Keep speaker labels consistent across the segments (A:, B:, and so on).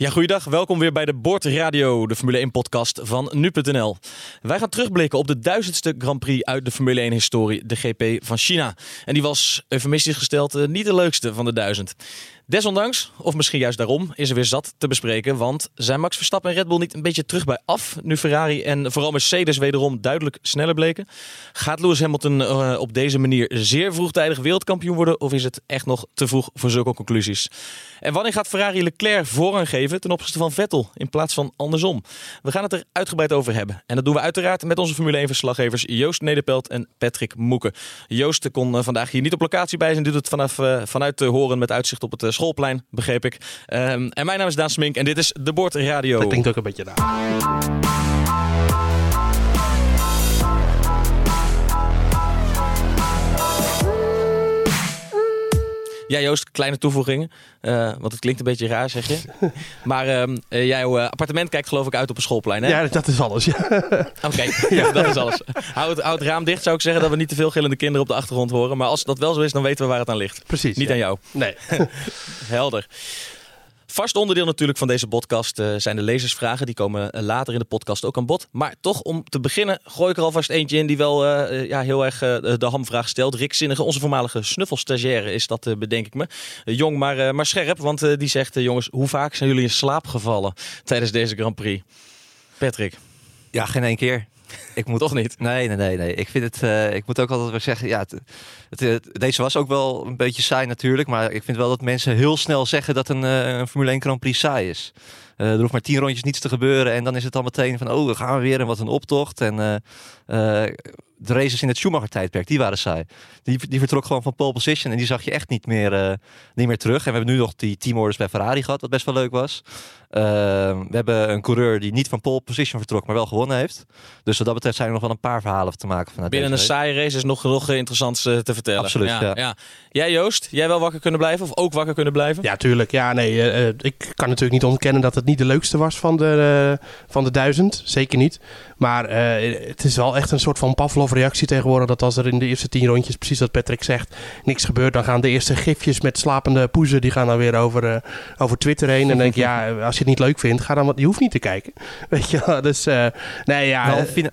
A: Ja, goeiedag. Welkom weer bij de Bord Radio, de Formule 1-podcast van nu.nl. Wij gaan terugblikken op de duizendste Grand Prix uit de Formule 1-historie, de GP van China. En die was, eufemistisch gesteld, eh, niet de leukste van de duizend. Desondanks, of misschien juist daarom, is er weer zat te bespreken. Want zijn Max Verstappen en Red Bull niet een beetje terug bij af? Nu Ferrari en vooral Mercedes wederom duidelijk sneller bleken. Gaat Lewis Hamilton uh, op deze manier zeer vroegtijdig wereldkampioen worden? Of is het echt nog te vroeg voor zulke conclusies? En wanneer gaat Ferrari Leclerc voorrang geven ten opzichte van Vettel in plaats van andersom? We gaan het er uitgebreid over hebben. En dat doen we uiteraard met onze Formule 1-verslaggevers Joost Nederpelt en Patrick Moeken. Joost kon uh, vandaag hier niet op locatie bij zijn. Doet het vanaf, uh, vanuit te horen met uitzicht op het schoolplein, begreep ik. Um, en mijn naam is Daan Smink en dit is De Bord Radio.
B: Dat klinkt ook een beetje raar.
A: Ja, Joost, kleine toevoegingen. Uh, want het klinkt een beetje raar, zeg je. maar uh, jouw appartement kijkt geloof ik uit op een schoolplein, hè?
B: Ja, dat is alles, ja.
A: Oké, okay, ja, dat is alles. Houd het, houd het raam dicht, zou ik zeggen, dat we niet te veel gillende kinderen op de achtergrond horen. Maar als dat wel zo is, dan weten we waar het aan ligt.
B: Precies.
A: Niet
B: ja.
A: aan jou.
B: Nee.
A: Helder. Vast onderdeel natuurlijk van deze podcast uh, zijn de lezersvragen. Die komen uh, later in de podcast ook aan bod. Maar toch, om te beginnen, gooi ik er alvast eentje in die wel uh, ja, heel erg de hamvraag stelt. Rick Zinnige, onze voormalige snuffelstagiaire, is dat, bedenk ik me. jong, maar, maar scherp, want die zegt: jongens, hoe vaak zijn jullie in slaap gevallen tijdens deze Grand Prix? Patrick.
C: Ja, geen één keer.
A: Ik moet toch niet.
C: Nee, nee, nee, nee. Ik vind het. Uh, ik moet ook altijd wel zeggen. Ja, het, het, het, deze was ook wel een beetje saai natuurlijk. Maar ik vind wel dat mensen heel snel zeggen dat een, uh, een Formule 1 Grand Prix saai is. Uh, er hoeft maar tien rondjes niets te gebeuren. En dan is het al meteen van. Oh, we gaan we weer en wat een optocht. En de races in het Schumacher-tijdperk, die waren saai. Die, die vertrok gewoon van pole position en die zag je echt niet meer, uh, niet meer terug. En we hebben nu nog die teamorders bij Ferrari gehad, wat best wel leuk was. Uh, we hebben een coureur die niet van pole position vertrok, maar wel gewonnen heeft. Dus wat dat betreft zijn er nog wel een paar verhalen te maken vanuit
A: Binnen een saaie race is nog genoeg interessants uh, te vertellen.
C: Absoluut, ja, ja.
A: ja. Jij Joost, jij wel wakker kunnen blijven of ook wakker kunnen blijven?
B: Ja, tuurlijk. Ja, nee, uh, ik kan natuurlijk niet ontkennen dat het niet de leukste was van de, van de duizend. Zeker niet. Maar het is wel echt een soort van Pavlov-reactie tegenwoordig dat als er in de eerste tien rondjes, precies wat Patrick zegt, niks gebeurt, dan gaan de eerste gifjes met slapende poezen, die gaan dan weer over, uh, over Twitter heen. En dan denk ik, ja, als je het niet leuk vindt, ga dan wat, je hoeft niet te kijken. Weet je Dus, uh, nee, ja.
C: Nou, een,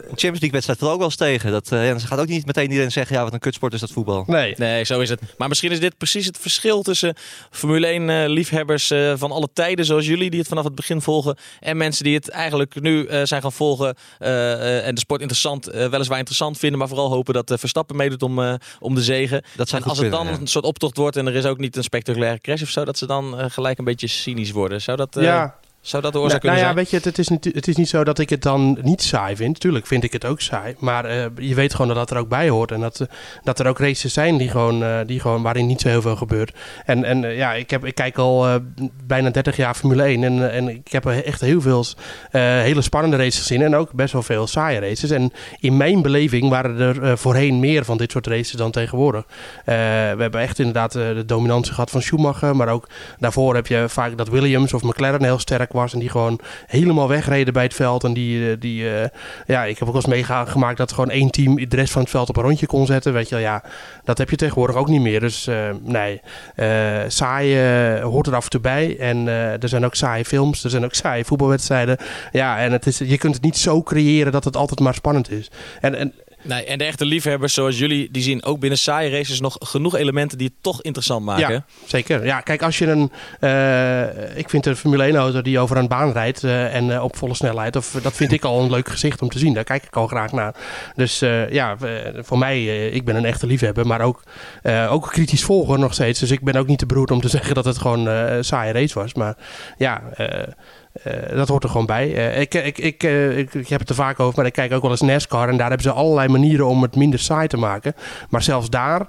C: Champions League wedstrijd er ook wel eens tegen. Dat, uh, ja, ze gaat ook niet meteen iedereen zeggen, ja, wat een kutsport is dat voetbal.
A: Nee. Nee, zo is het. Maar misschien is dit precies het verschil tussen Formule 1 liefhebbers van alle tijden, zoals jullie, die het vanaf het begin volgen, en mensen die het eigenlijk nu zijn gaan volgen en de sport interessant, weliswaar interessant vinden, maar vooral hopen dat Verstappen meedoet om, uh, om de zegen.
C: Dat
A: en als het dan
C: ja.
A: een soort optocht wordt en er is ook niet een spectaculaire crash of zo, dat ze dan uh, gelijk een beetje cynisch worden. Zou dat, uh,
B: ja.
A: Zou dat de oorzaak
B: nou,
A: kunnen
B: nou ja,
A: zijn?
B: weet je, het, het, is niet, het is niet zo dat ik het dan niet saai vind. Tuurlijk vind ik het ook saai. Maar je weet gewoon dat dat er ook bij hoort. En dat, dat er ook races zijn die gewoon, die gewoon, waarin niet zo heel veel gebeurt. En, en ja, ik, heb, ik kijk al bijna 30 jaar Formule 1. En, en ik heb echt heel veel hele spannende races gezien. En ook best wel veel saaie races. En in mijn beleving waren er voorheen meer van dit soort races dan tegenwoordig. We hebben echt inderdaad de dominantie gehad van Schumacher. Maar ook daarvoor heb je vaak dat Williams of McLaren heel sterk was. En die gewoon helemaal wegreden bij het veld. En die, die ja, ik heb ook wel eens meegemaakt dat gewoon één team de rest van het veld op een rondje kon zetten. Weet je wel, ja, dat heb je tegenwoordig ook niet meer. Dus nee, saai hoort er af en toe bij. En er zijn ook saaie films, er zijn ook saaie voetbalwedstrijden. Ja, en het is, je kunt het niet zo creëren dat het altijd maar spannend is. En, en
A: Nee, en de echte liefhebbers zoals jullie, die zien ook binnen saaie races nog genoeg elementen die het toch interessant maken.
B: Ja, zeker. Ja, kijk, als je een... Uh, ik vind een Formule 1 auto die over een baan rijdt uh, en uh, op volle snelheid, of, dat vind ik al een leuk gezicht om te zien. Daar kijk ik al graag naar. Dus ja, voor mij, ik ben een echte liefhebber, maar ook, ook een kritisch volger nog steeds. Dus ik ben ook niet te beroerd om te zeggen dat het gewoon een saaie race was. Maar ja... Uh, dat hoort er gewoon bij. Uh, ik, ik, ik, uh, ik, ik, heb het er vaak over, maar ik kijk ook wel eens NASCAR. En daar hebben ze allerlei manieren om het minder saai te maken. Maar zelfs daar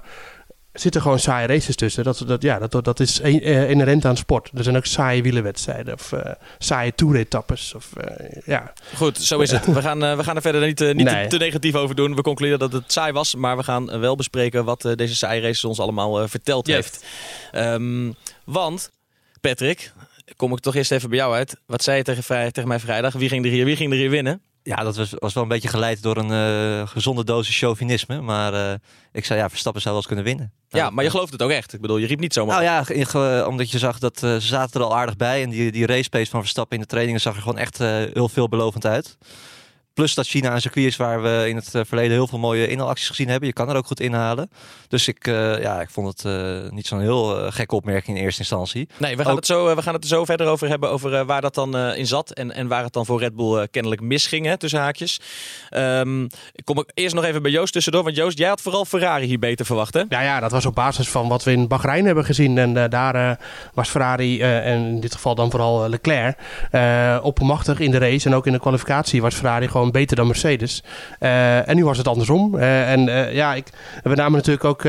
B: zitten gewoon saaie races tussen. Dat, dat, ja, dat, dat is eh, inherent aan sport. Er zijn ook saaie wielenwedstrijden of eh, saaie toeretappes. Of, eh, ja.
A: Goed, zo is het. We gaan, eh, we gaan er verder niet, eh, niet
B: Nee.
A: te, te negatief over doen. We concluderen dat het saai was, maar we gaan eh, wel bespreken wat eh, deze saaie race ons allemaal eh, verteld
B: Yes.
A: heeft. Ehm, want, Patrick, kom ik toch eerst even bij jou uit. Wat zei je tegen, vrij, tegen mij vrijdag? Wie ging er hier, wie ging er hier winnen?
C: Ja, dat was, was wel een beetje geleid door een eh, gezonde dosis chauvinisme. Maar eh, ik zei, ja, Verstappen zou wel eens kunnen winnen.
A: Ja, maar je gelooft het ook echt. Ik bedoel, je riep niet zomaar.
C: Nou ja, omdat je zag dat eh, ze zaten er al aardig bij. En die, die race pace van Verstappen in de trainingen zag er gewoon echt heel veelbelovend uit. Plus dat China een circuit is waar we in het eh, verleden heel veel mooie inhaalacties gezien hebben. Je kan er ook goed inhalen. Dus ik, eh, ja, ik vond het eh, niet zo'n heel gekke opmerking in eerste instantie.
A: Nee, we gaan,
C: Ook-
A: het zo, we gaan het er zo verder over hebben. Over waar dat dan eh, in zat. En, en waar het dan voor Red Bull kennelijk misging, hè, tussen haakjes. Ehm, ik kom eerst nog even bij Joost tussendoor. Want Joost, jij had vooral Ferrari hier beter verwacht, hè?
B: Ja, ja, dat was op basis van wat we in Bahrein hebben gezien. En eh, daar was Ferrari, eh, en in dit geval dan vooral Leclerc, eh oppermachtig in de race. En ook in de kwalificatie was Ferrari gewoon beter dan Mercedes. Eh, en nu was het andersom. Eh, en eh, ja, ik, we namen natuurlijk ook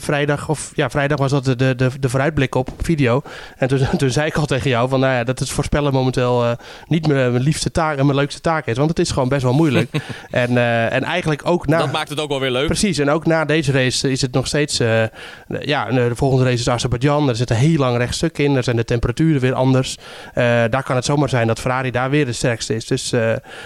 B: vrijdag, of ja, vrijdag was dat de, de, de, vooruitblik op video. En toen, toen zei ik al tegen jou van, nou ja, dat het voorspellen momenteel niet mijn liefste taak en mijn leukste taak is. Want het is gewoon best wel moeilijk. en, en eigenlijk ook na...
A: Dat maakt het ook wel weer leuk.
B: Precies, en ook na deze race is het nog steeds. ja, de volgende race is Azerbeidzjan. Er zit een heel lang rechtstuk in. Er zijn de temperaturen weer anders. Daar kan het zomaar zijn dat Ferrari daar weer de sterkste is. Dus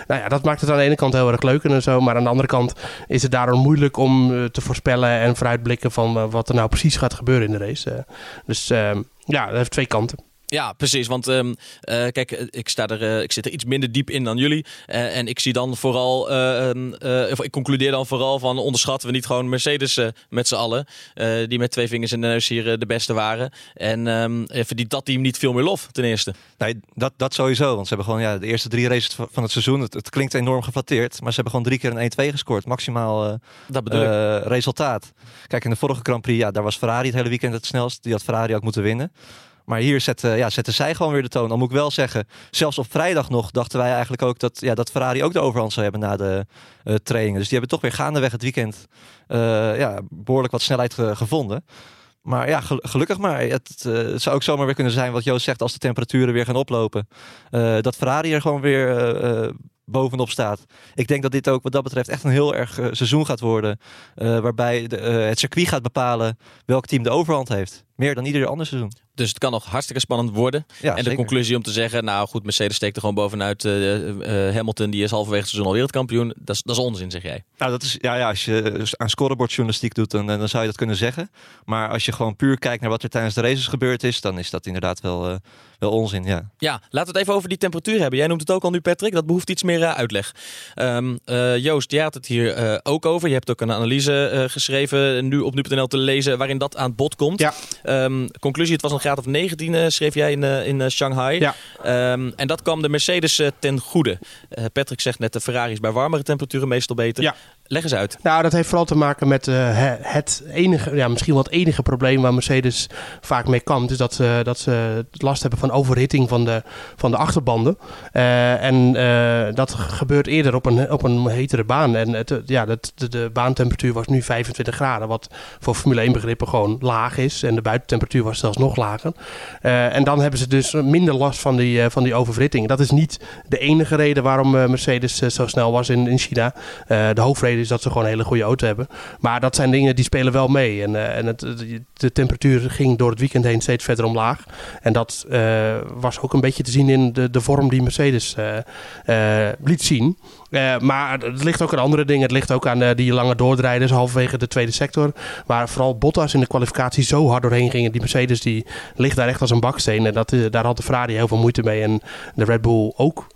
B: nou ja, dat maakt het aan de ene kant heel erg leuk en zo. Maar aan de andere kant is het daarom moeilijk om eh, te voorspellen en vooruitblikken van eh, wat er nou precies gaat gebeuren in de race. Eh, dus eh, ja, dat heeft twee kanten.
A: Ja, precies. Want ehm, eh, kijk, eh, ik, sta er, eh, ik zit er iets minder diep in dan jullie. En ik zie dan vooral, eh, ehm, eh, of ik concludeer dan vooral van onderschatten we niet gewoon Mercedes met z'n allen. die met twee vingers in de neus hier de beste waren. En eh, verdient dat team niet veel meer lof, ten eerste.
C: Nee, dat, dat sowieso. Want ze hebben gewoon ja, de eerste drie races van het seizoen. Het, het klinkt enorm geflatteerd. Maar ze hebben gewoon drie keer een 1-2 gescoord. Maximaal
A: Dat
C: resultaat. Kijk, in de vorige Grand Prix, ja, daar was Ferrari het hele weekend het snelst. Die had Ferrari ook moeten winnen. Maar hier zetten, ja, zij gewoon weer de toon. Dan moet ik wel zeggen, zelfs op vrijdag nog dachten wij eigenlijk ook dat, ja, dat Ferrari ook de overhand zou hebben na de eh, trainingen. Dus die hebben toch weer gaandeweg het weekend eh, ja, behoorlijk wat snelheid ge- gevonden. Maar ja, gel- gelukkig maar. Het, eh, het zou ook zomaar weer kunnen zijn wat Joost zegt als de temperaturen weer gaan oplopen. eh, dat Ferrari er gewoon weer eh, eh, bovenop staat. Ik denk dat dit ook wat dat betreft echt een heel erg eh, seizoen gaat worden. eh, waarbij de, eh, het circuit gaat bepalen welk team de overhand heeft. Meer dan ieder ander seizoen.
A: Dus het kan nog hartstikke spannend worden.
C: Ja,
A: en de conclusie om te zeggen, nou goed, Mercedes steekt er gewoon bovenuit. eh, eh, Hamilton, die is halverwege het seizoen al wereldkampioen. Dat is, dat is onzin, zeg jij.
C: Nou, dat is, ja, ja, als je aan scorebordjournalistiek doet, dan, dan zou je dat kunnen zeggen. Maar als je gewoon puur kijkt naar wat er tijdens de races gebeurd is, dan is dat inderdaad wel, eh, wel onzin. Ja.
A: Ja, laten we het even over die temperatuur hebben. Jij noemt het ook al nu, Patrick. Dat behoeft iets meer uitleg. Ehm, eh, Joost, jij had het hier eh, ook over. Je hebt ook een analyse eh, geschreven, nu op nu.nl te lezen, waarin dat aan bod komt.
B: Ja.
A: Ehm, conclusie, het was een graad of 19, eh, schreef jij in, eh, in eh, Shanghai.
B: Ja.
A: Ehm, en dat kwam de Mercedes ten goede. Patrick zegt net, de Ferrari is bij warmere temperaturen meestal beter.
B: Ja.
A: Leg eens uit.
B: Nou, dat heeft vooral te maken met eh, he- het enige, ja, misschien wel het enige probleem waar Mercedes vaak mee kampt. Is dat ze, dat ze last hebben van overhitting van de, van de achterbanden. Eh, en eh, dat gebeurt eerder op een, op een hetere baan. En het, ja, dat, de, de baantemperatuur was nu 25 graden, wat voor Formule 1 begrippen gewoon laag is. En de buitentemperatuur was zelfs nog lager. En dan hebben ze dus minder last van die, van die overhitting. Dat is niet de enige reden waarom Mercedes zo snel was in, in China. De hoofdreden is dat ze gewoon een hele goede auto hebben. Maar dat zijn dingen die spelen wel mee. En, eh, en het, de temperatuur ging door het weekend heen steeds verder omlaag. En dat eh, was ook een beetje te zien in de, de vorm die Mercedes eh, liet zien. Eh, maar het ligt ook aan andere dingen. Het ligt ook aan eh, die lange doordrijders halverwege de tweede sector. Waar vooral Bottas in de kwalificatie zo hard doorheen gingen. Die Mercedes die ligt daar echt als een baksteen. En dat, eh, daar had de Ferrari heel veel moeite mee. En de Red Bull ook.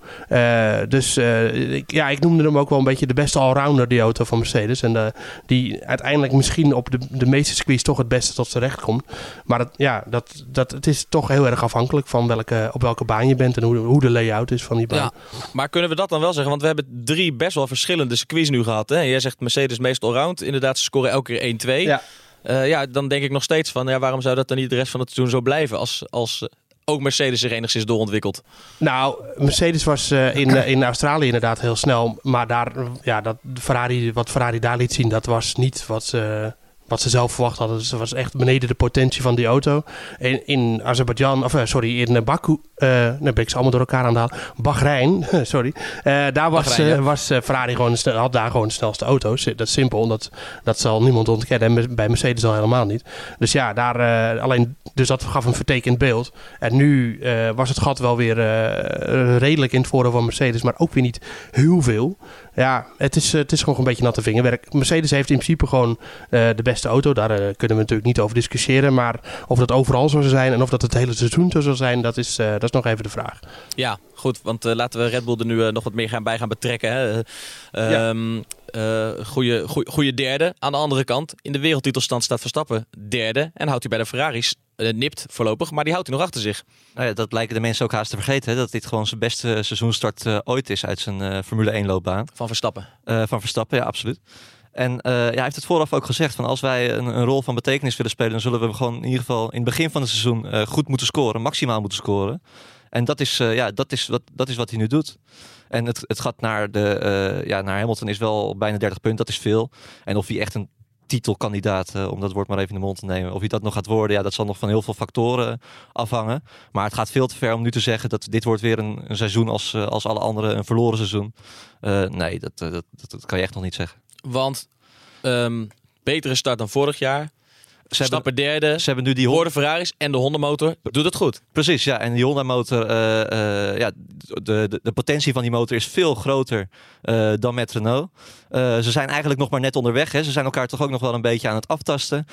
B: Dus ik, ja, ik noemde hem ook wel een beetje de beste allrounder, die auto van Mercedes. En die uiteindelijk misschien op de, de meeste circuits toch het beste tot zijn recht komt. Maar dat, ja, dat, dat, het is toch heel erg afhankelijk van welke, op welke baan je bent en hoe, hoe de layout is van die baan.
A: Ja, maar kunnen we dat dan wel zeggen? Want we hebben drie best wel verschillende circuits nu gehad. Hè? Jij zegt Mercedes meest allround. Inderdaad, ze scoren elke keer 1-2.
B: Ja.
A: Eh, ja, dan denk ik nog steeds van, ja, waarom zou dat dan niet de rest van het seizoen zo blijven als, als ook Mercedes zich enigszins doorontwikkelt?
B: Nou, Mercedes was eh, in, eh, in Australië inderdaad heel snel. Maar daar, ja, dat Ferrari, wat Ferrari daar liet zien, dat was niet wat ze, wat ze zelf verwacht hadden. Dus dat was echt beneden de potentie van die auto. In, in Azerbeidzjan, of eh, sorry, in eh, Baku, uh, nou ben ik ze allemaal door elkaar aan het halen. Bahrein, sorry. Uh, daar was,
A: Bahrein, ja.
B: was Ferrari gewoon, had daar gewoon de snelste auto's. Dat is simpel, dat, dat zal niemand ontkennen. En bij Mercedes al helemaal niet. Dus ja, daar, alleen, dus dat gaf een vertekend beeld. En nu was het gat wel weer redelijk in het voordeel van Mercedes, maar ook weer niet heel veel. Ja, het is, het is gewoon een beetje natte vingerwerk. Mercedes heeft in principe gewoon de beste auto. Daar uh, kunnen we natuurlijk niet over discussiëren. Maar of dat overal zo zal zijn en of dat het hele seizoen zo zal zijn, dat is, uh, dat is nog even de vraag.
A: Ja, goed. Want laten we Red Bull er nu nog wat meer gaan bij gaan betrekken. Hè.
B: Ja.
A: Goeie, goeie, goeie derde. Aan de andere kant, in de wereldtitelstand staat Verstappen derde. En houdt hij bij de Ferraris nipt voorlopig, maar die houdt hij nog achter zich.
C: Nou ja, dat lijken de mensen ook haast te vergeten. Hè? Dat dit gewoon zijn beste seizoenstart ooit is uit zijn Formule 1 loopbaan.
A: Van Verstappen.
C: van Verstappen, ja, absoluut. En ja, hij heeft het vooraf ook gezegd: van als wij een, een, rol van betekenis willen spelen, dan zullen we gewoon in ieder geval in het begin van het seizoen goed moeten scoren, maximaal moeten scoren. En dat is, ja, dat is, wat, dat is wat hij nu doet. En het, het gaat naar, de, ja, naar Hamilton is wel bijna 30 punten, dat is veel. En of hij echt een titelkandidaat, om dat woord maar even in de mond te nemen, of hij dat nog gaat worden, ja, dat zal nog van heel veel factoren afhangen. Maar het gaat veel te ver om nu te zeggen dat dit wordt weer een, een seizoen als, als alle andere een verloren seizoen. nee, dat, dat, dat, kan je echt nog niet zeggen.
A: Want um, betere start dan vorig jaar.
C: Ze hebben,
A: Stappen derde.
C: ze hebben nu die
A: de Ferraris en de Honda motor doet het goed.
C: Precies, ja. En die Honda motor, uh, uh, ja, de, de, de, potentie van die motor is veel groter uh, dan met Renault. ze zijn eigenlijk nog maar net onderweg. Hè. Ze zijn elkaar toch ook nog wel een beetje aan het aftasten.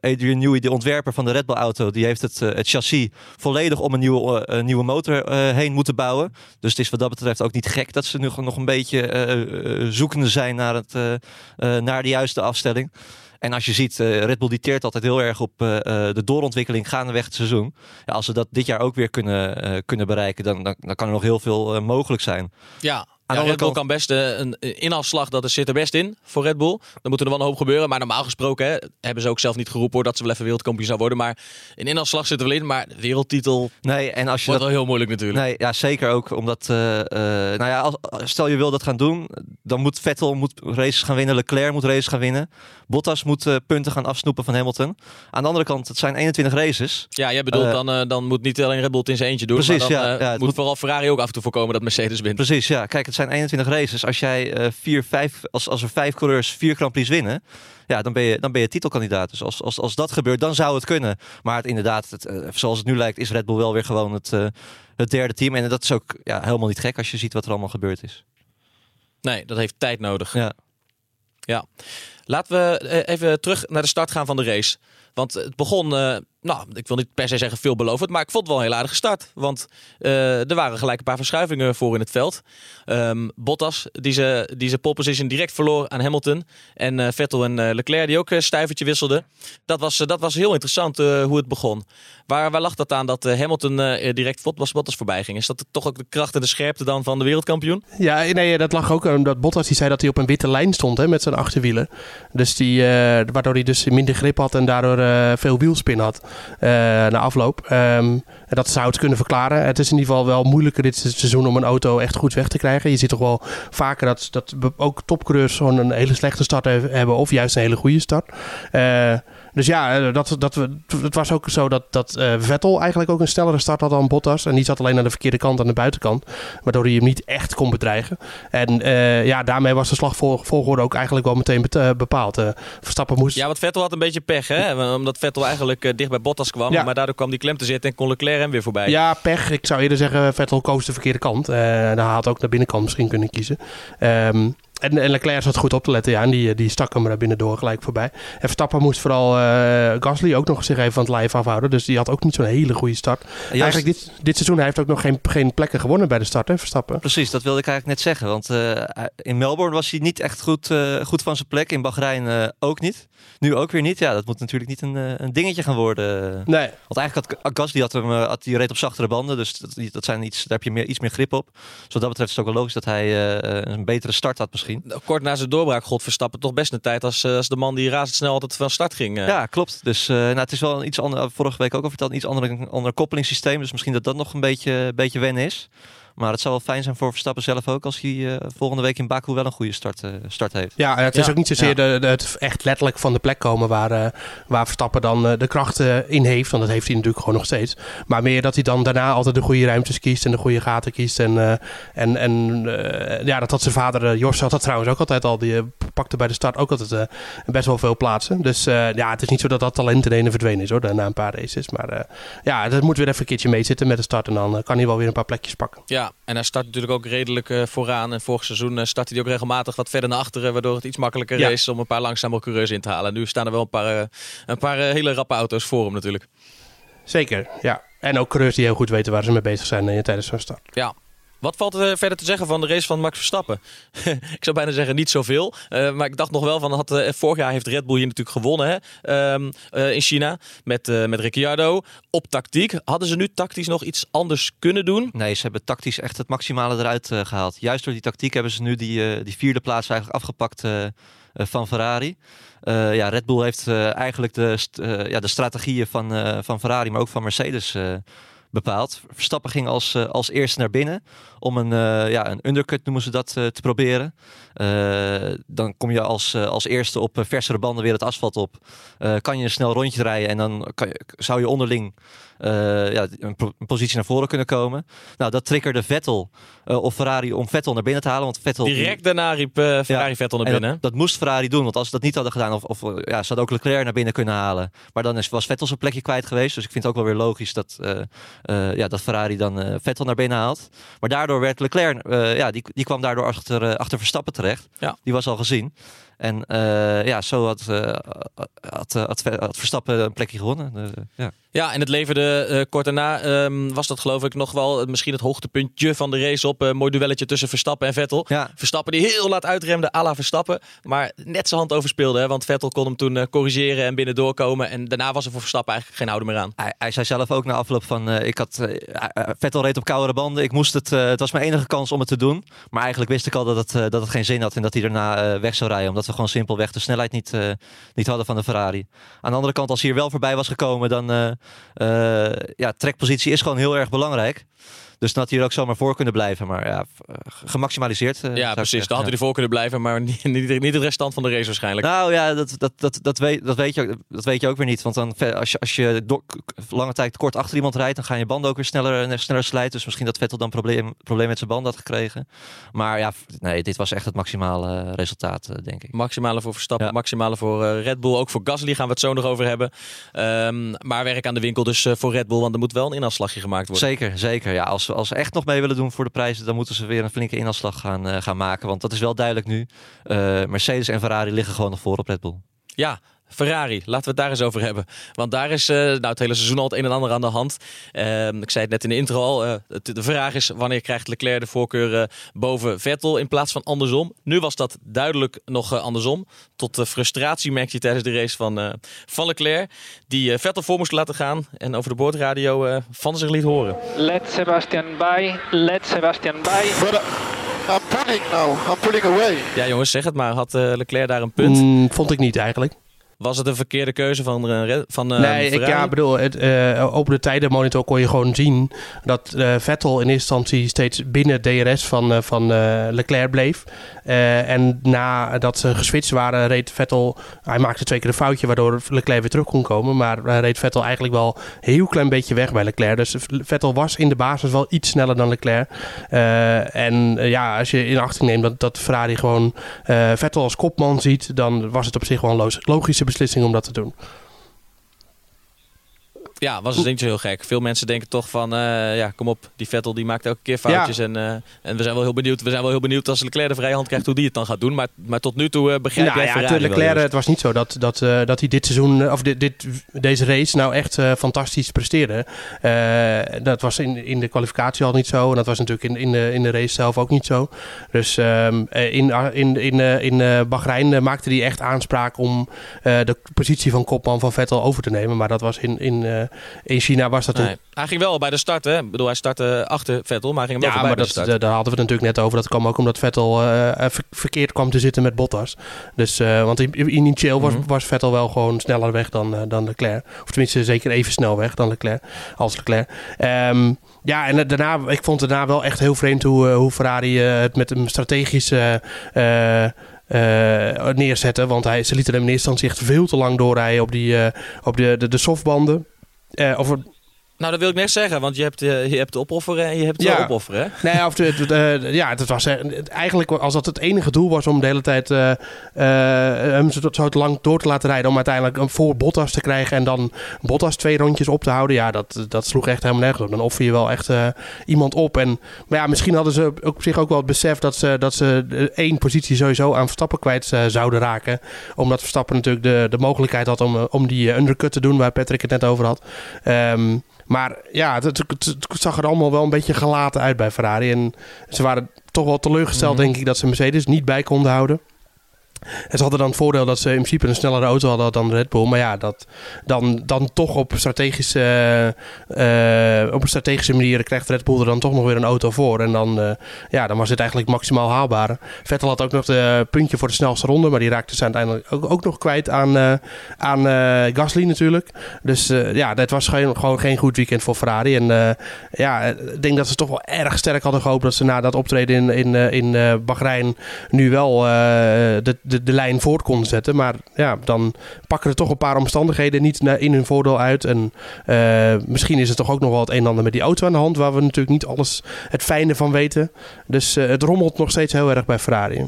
C: Adrian Newey, de ontwerper van de Red Bull auto, die heeft het, het chassis volledig om een nieuwe, nieuwe motor heen moeten bouwen. Dus het is wat dat betreft ook niet gek dat ze nu nog een beetje zoekende zijn naar, het, naar de juiste afstelling. En als je ziet, uh, Red Bull dicteert altijd heel erg op uh, de doorontwikkeling gaandeweg het seizoen. Ja, als ze dat dit jaar ook weer kunnen, kunnen bereiken, dan, dan, dan, kan er nog heel veel mogelijk zijn.
A: Ja, ja, Red Bull kan best een inhaalslag, dat zit er best in voor Red Bull. Dan moet er wel een hoop gebeuren. Maar normaal gesproken hè, hebben ze ook zelf niet geroepen hoor, dat ze wel even wereldkampioen zou worden. Maar een inhaalslag zit er wel in. Maar wereldtitel
C: nee, en als je
A: wordt
C: dat...
A: wel heel moeilijk natuurlijk.
C: Nee, ja, zeker ook. Omdat, uh, uh, nou ja, als, stel je wil dat gaan doen, dan moet Vettel moet races gaan winnen. Leclerc moet races gaan winnen. Bottas moet uh, punten gaan afsnoepen van Hamilton. Aan de andere kant, het zijn 21 races.
A: Ja, jij bedoelt dan, dan moet niet alleen Red Bull het in zijn eentje doen.
C: Precies,
A: maar dan,
C: ja, ja,
A: moet,
C: moet
A: vooral Ferrari ook af en toe voorkomen dat Mercedes wint.
C: Precies, ja. Kijk, het zijn 21 races. Als jij uh, vier, vijf, als, als er vijf coureurs vier Grand Prix winnen, ja, dan ben je, dan ben je titelkandidaat. Dus als, als, als dat gebeurt, dan zou het kunnen. Maar het, inderdaad, het, uh, zoals het nu lijkt, is Red Bull wel weer gewoon het, uh, het derde team. En dat is ook ja, helemaal niet gek als je ziet wat er allemaal gebeurd is.
A: Nee, dat heeft tijd nodig.
C: Ja.
A: Ja. Laten we even terug naar de start gaan van de race. Want het begon, nou, ik wil niet per se zeggen veelbelovend, maar ik vond het wel een heel aardige start. Want uh, er waren gelijk een paar verschuivingen voor in het veld. Um, Bottas, die zijn die pole position direct verloor aan Hamilton. En uh, Vettel en Leclerc, die ook een stuivertje wisselden. Dat was, dat was heel interessant hoe het begon. Waar, waar lag dat aan dat Hamilton direct Bottas, Bottas voorbij ging? Is dat toch ook de kracht en de scherpte dan van de wereldkampioen?
B: Ja, nee, dat lag ook omdat Bottas die zei dat hij op een witte lijn stond hè, met zijn achterwielen. Dus die, waardoor hij dus minder grip had en daardoor veel wielspin had na afloop. Um, dat zou het kunnen verklaren. Het is in ieder geval wel moeilijker dit seizoen om een auto echt goed weg te krijgen. Je ziet toch wel vaker dat, dat ook topcoureurs een hele slechte start hebben of juist een hele goede start. Uh, dus ja, dat, dat, het was ook zo dat, dat uh, Vettel eigenlijk ook een snellere start had dan Bottas. En die zat alleen aan de verkeerde kant, aan de buitenkant. Waardoor hij hem niet echt kon bedreigen. En uh, ja, daarmee was de slagvolgorde ook eigenlijk wel meteen bepaald. Uh, Verstappen moest...
A: Ja, want Vettel had een beetje pech, hè? Omdat Vettel eigenlijk dicht bij Bottas kwam. Ja. Maar daardoor kwam die klem te zitten en kon Leclerc hem weer voorbij.
B: Ja, pech. Ik zou eerder zeggen, Vettel koos de verkeerde kant. hij had ook naar binnenkant misschien kunnen kiezen. Um, en, en Leclerc zat goed op te letten, ja. En die, die stak hem er binnendoor gelijk voorbij. En Verstappen moest vooral uh, Gasly ook nog zich even van het lijf afhouden. Dus die had ook niet zo'n hele goede start. Eigenlijk dit, dit seizoen hij heeft ook nog geen, geen plekken gewonnen bij de start, hè, Verstappen.
C: Precies, dat wilde ik eigenlijk net zeggen. Want uh, in Melbourne was hij niet echt goed, uh, goed van zijn plek. In Bahrein ook niet. Nu ook weer niet. Ja, dat moet natuurlijk niet een, een dingetje gaan worden.
B: Nee.
C: Want eigenlijk had Gasly had hem, had die reed op zachtere banden. Dus dat, dat zijn iets, daar heb je meer, iets meer grip op. Dus wat dat betreft is het ook wel logisch dat hij een betere start had misschien.
A: Kort na zijn doorbraak God Verstappen toch best een tijd als, als de man die razendsnel altijd van start ging. Uh.
C: Ja, klopt. Dus uh, nou, het is wel een iets ander, vorige week ook al verteld, een iets ander, ander koppelingssysteem. Dus misschien dat dat nog een beetje, beetje wennen is. Maar het zou wel fijn zijn voor Verstappen zelf ook als hij volgende week in Baku wel een goede start, start heeft.
B: Ja, het is ook niet zozeer de, het echt letterlijk van de plek komen waar, waar Verstappen dan de krachten in heeft. Want dat heeft hij natuurlijk gewoon nog steeds. Maar meer dat hij dan daarna altijd de goede ruimtes kiest en de goede gaten kiest. En, en, en ja, dat had zijn vader, Jos had dat trouwens ook altijd al. Die pakte bij de start ook altijd best wel veel plaatsen. Dus ja, het is niet zo dat dat talent in ene verdwenen is hoor, na een paar races. Maar ja, dat moet weer even een keertje meezitten met de start. En dan kan hij wel weer een paar plekjes pakken.
A: Ja, en hij start natuurlijk ook redelijk vooraan. En vorig seizoen startte hij ook regelmatig wat verder naar achteren. Waardoor het iets makkelijker ja. is om een paar langzame coureurs in te halen. nu staan er wel een paar, een paar hele rappe auto's voor hem natuurlijk.
B: Zeker, ja. En ook coureurs die heel goed weten waar ze mee bezig zijn tijdens zo'n start.
A: Ja, wat valt er verder te zeggen van de race van Max Verstappen? ik zou bijna zeggen niet zoveel. Uh, maar ik dacht nog wel van, had, uh, vorig jaar heeft Red Bull hier natuurlijk gewonnen hè? Uh, in China met, met Ricciardo op tactiek. Hadden ze nu tactisch nog iets anders kunnen doen?
C: Nee, ze hebben tactisch echt het maximale eruit gehaald. Juist door die tactiek hebben ze nu die, die vierde plaats eigenlijk afgepakt van Ferrari. ja, Red Bull heeft eigenlijk de, ja, de strategieën van, van Ferrari, maar ook van Mercedes bepaald. Verstappen ging als, uh, als eerste naar binnen om een, uh, ja, een undercut noemen ze dat uh, te proberen. dan kom je als, als eerste op versere banden weer het asfalt op. kan je een snel rondje rijden en dan kan je, zou je onderling ja, een, een, positie naar voren kunnen komen. Nou, dat triggerde Vettel of Ferrari om Vettel naar binnen te halen. Want Vettel,
A: Direct daarna riep Ferrari Vettel naar binnen.
C: Dat, dat, moest Ferrari doen, want als ze dat niet hadden gedaan, of, of ja, ze hadden ook Leclerc naar binnen kunnen halen. Maar dan is, was Vettel zijn plekje kwijt geweest. Dus ik vind het ook wel weer logisch dat ja, dat Ferrari dan uh, Vettel naar binnen haalt. Maar daardoor werd Leclerc, uh, ja, die, die kwam daardoor achter, achter Verstappen terecht. Ja. Die was al gezien. En ja, zo had, had, had, had, Verstappen een plekje gewonnen. ja.
A: Ja, en het leverde uh, kort daarna, um, was dat geloof ik nog wel misschien het hoogtepuntje van de race op. Een mooi duelletje tussen Verstappen en Vettel. Ja. Verstappen die heel laat uitremde, à la Verstappen. Maar net zijn hand overspeelde, hè, want Vettel kon hem toen uh, corrigeren en binnen doorkomen. En daarna was er voor Verstappen eigenlijk geen houden meer aan.
C: Hij, hij zei zelf ook na afloop van, ik had, Vettel reed op koudere banden. Ik moest het, het was mijn enige kans om het te doen. Maar eigenlijk wist ik al dat het, dat het geen zin had en dat hij daarna weg zou rijden. Omdat we gewoon simpelweg de snelheid niet, niet hadden van de Ferrari. Aan de andere kant, als hij er wel voorbij was gekomen, dan ja, trekpositie is gewoon heel erg belangrijk. Dus dat hij er ook zomaar voor kunnen blijven. Maar ja, eh, gemaximaliseerd.
A: Uh, ja, precies. Dan had hij ervoor kunnen blijven, maar niet, niet, niet het restant van de race waarschijnlijk.
C: Nou ja, dat, dat, dat, dat, weet, dat, weet, je, dat weet je ook weer niet. Want dan, als je, als je door, lange tijd kort achter iemand rijdt, dan gaan je banden ook weer sneller, sneller slijten. Dus misschien dat Vettel dan probleem, probleem met zijn band had gekregen. Maar ja, nee, dit was echt het maximale resultaat, denk ik.
A: Maximale voor Verstappen, maximale voor Red Bull. Ook voor Gasly gaan we het zo nog over hebben. Um, maar werk aan de winkel dus voor Red Bull, want er moet wel een inhaalslagje gemaakt worden.
C: Zeker, zeker. Ja, als als ze echt nog mee willen doen voor de prijzen, dan moeten ze weer een flinke inhaalslag gaan, uh, gaan maken. Want dat is wel duidelijk nu. Uh, Mercedes en Ferrari liggen gewoon nog voor op Red Bull.
A: Ja, Ferrari, laten we het daar eens over hebben. Want daar is uh, nou, het hele seizoen al het een en ander aan de hand. Uh, ik zei het net in de intro al. Uh, de vraag is wanneer krijgt Leclerc de voorkeur boven Vettel in plaats van andersom. Nu was dat duidelijk nog andersom. Tot frustratie merkte je tijdens de race van, van Leclerc. Die Vettel voor moest laten gaan. En over de boordradio van zich liet horen.
D: Let Sebastian by, let Sebastian by.
E: I'm pulling now, I'm pulling away.
A: Ja jongens, zeg het maar. Had Leclerc daar een punt?
B: Mm, vond ik niet eigenlijk.
A: Was het een verkeerde keuze van, uh, van uh,
B: Nee, ik ja, bedoel, het, uh, op de tijdenmonitor kon je gewoon zien dat Vettel in eerste instantie steeds binnen DRS van, van Leclerc bleef. en nadat ze geswitcht waren, reed Vettel, hij maakte twee keer een foutje waardoor Leclerc weer terug kon komen. Maar reed Vettel eigenlijk wel een heel klein beetje weg bij Leclerc. Dus Vettel was in de basis wel iets sneller dan Leclerc. en ja, als je in achting neemt dat, dat Ferrari gewoon Vettel als kopman ziet, dan was het op zich wel een logische beslissing om dat te doen.
A: Ja, was het niet zo heel gek. Veel mensen denken toch van, uh, ja, kom op, die Vettel die maakt elke keer foutjes. En, uh, en we zijn wel heel benieuwd. We zijn wel heel benieuwd als Leclerc de vrije hand krijgt hoe die het dan gaat doen. Maar, maar tot nu toe uh, begrijp nou, jij ja,
B: Leclerc, het was niet zo dat, dat, dat hij dit seizoen, of dit, dit, deze race nou echt fantastisch presteerde. dat was in, in de kwalificatie al niet zo. En dat was natuurlijk in, in, de, in de race zelf ook niet zo. Dus um, in, in, in, in Bahrein maakte hij echt aanspraak om de positie van kopman van Vettel over te nemen. Maar dat was in, in in China was dat...
A: Nee. Hij ging wel bij de start, hè? Ik bedoel, hij startte achter Vettel, maar hij ging hem
B: Ja,
A: wel
B: maar
A: voorbij bij
B: dat,
A: de start.
B: daar hadden we het natuurlijk net over. Dat kwam ook omdat Vettel eh, ver- verkeerd kwam te zitten met Bottas. Dus, eh, want in- initieel was,
A: Mhm.
B: was Vettel wel gewoon sneller weg dan, eh, dan Leclerc. Of tenminste zeker even snel weg dan Leclerc, als Leclerc. Ehm, ja, en daarna, ik vond het daarna wel echt heel vreemd hoe, eh, hoe Ferrari eh, het met een strategische... eh, eh, neerzetten. Want hij, ze lieten hem in eerste instantie echt veel te lang doorrijden op, die, eh, op de, de, de softbanden. Eh, of,
A: Nou, dat wil ik net zeggen, want je hebt, eh, je hebt opofferen en je hebt
B: Ja.
A: ja. opofferen?
B: Nee, of de, de- de- ja, het was eh, eigenlijk als dat het enige doel was om de hele tijd eh, hem zo, zo te lang door te laten rijden. Om uiteindelijk een voor Bottas te krijgen en dan Bottas twee rondjes op te houden. Ja, dat, dat sloeg echt helemaal nergens op. Dan offer je wel echt iemand op. En, maar ja, misschien hadden ze op zich ook wel het besef dat ze, dat ze één positie sowieso aan Verstappen kwijt zouden raken. Omdat Verstappen natuurlijk de, de mogelijkheid had om, om die undercut te doen waar Patrick het net over had. Ehm, maar ja, het, het- het- het zag er allemaal wel een beetje gelaten uit bij Ferrari. En ze waren toch wel teleurgesteld,
A: Mhm.
B: denk ik, dat ze Mercedes niet bij konden houden. En ze hadden dan het voordeel dat ze in principe een snellere auto hadden dan Red Bull. Maar ja, dat dan, dan toch op, strategische, eh, op een strategische manier krijgt Red Bull er dan toch nog weer een auto voor. En dan, eh, ja, dan was het eigenlijk maximaal haalbaar. Vettel had ook nog de puntje voor de snelste ronde. Maar die raakte ze uiteindelijk ook, ook nog kwijt aan, eh, aan Gasly natuurlijk. Dus ja, het was gewoon geen goed weekend voor Ferrari. En ja, ik denk dat ze toch wel erg sterk hadden gehoopt dat ze na dat optreden in, in, in Bahrein nu wel de, de, de lijn voort konden zetten. Maar ja, dan pakken er toch een paar omstandigheden niet in hun voordeel uit. En eh, misschien is er toch ook nog wel het een en ander met die auto aan de hand, waar we natuurlijk niet alles het fijne van weten. Dus eh, het rommelt nog steeds heel erg bij Ferrari.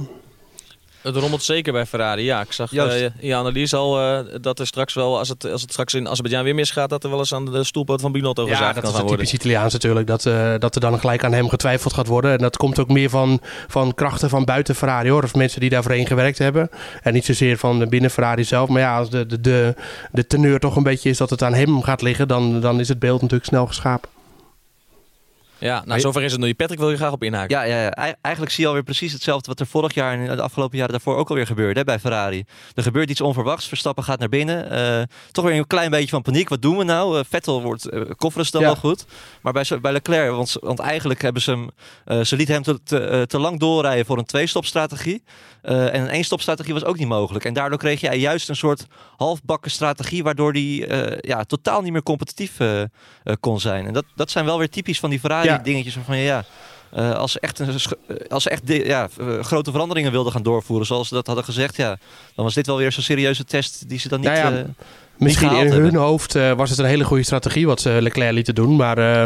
A: Het rommelt zeker bij Ferrari. Ja, ik zag eh, in je analyse al eh, dat er straks wel, als het, als het straks in Azerbeidzjan weer misgaat, dat er wel eens aan de stoelpoot van Binotto
B: Ja,
A: gezaagd
B: dat
A: kan
B: is
A: gaan
B: het
A: worden.
B: typisch Italiaans natuurlijk. Dat, eh, dat er dan gelijk aan hem getwijfeld gaat worden. En dat komt ook meer van, van krachten van buiten Ferrari hoor. Of mensen die daarvoorheen gewerkt hebben. En niet zozeer van de binnen Ferrari zelf. Maar ja, als de, de, de, de teneur toch een beetje is dat het aan hem gaat liggen. Dan, dan is het beeld natuurlijk snel geschapen.
A: Ja, nou zover is het nu. Patrick wil je graag op inhaken.
C: Ja, ja, ja. Ei- eigenlijk zie je alweer precies hetzelfde wat er vorig jaar en de afgelopen jaren daarvoor ook alweer gebeurde hè, bij Ferrari. Er gebeurt iets onverwachts. Verstappen gaat naar binnen. Eh, toch weer een klein beetje van paniek. Wat doen we nou? Eh, Vettel wordt uh, kofferen dan
B: Ja.
C: wel goed. Maar bij, bij Leclerc, want, want eigenlijk hebben ze hem, eh, ze lieten hem te, te, eh, te lang doorrijden voor een twee-stopstrategie. Eh, en een één-stopstrategie was ook niet mogelijk. En daardoor kreeg je juist een soort halfbakken strategie, waardoor die eh, ja, totaal niet meer competitief eh, eh, kon zijn. En dat, dat zijn wel weer typisch van die Ferrari
B: Ja.
C: Dingetjes waarvan je ja. eh, als ze echt, een, eh, als ze echt de- ja, eh, grote veranderingen wilden gaan doorvoeren, zoals ze dat hadden gezegd, ja, dan was dit wel weer zo'n serieuze test die ze dan niet.
B: Nou ja, Misschien in hun
C: hebben.
B: hoofd eh, was het een hele goede strategie wat ze Leclerc lieten doen. Maar, eh,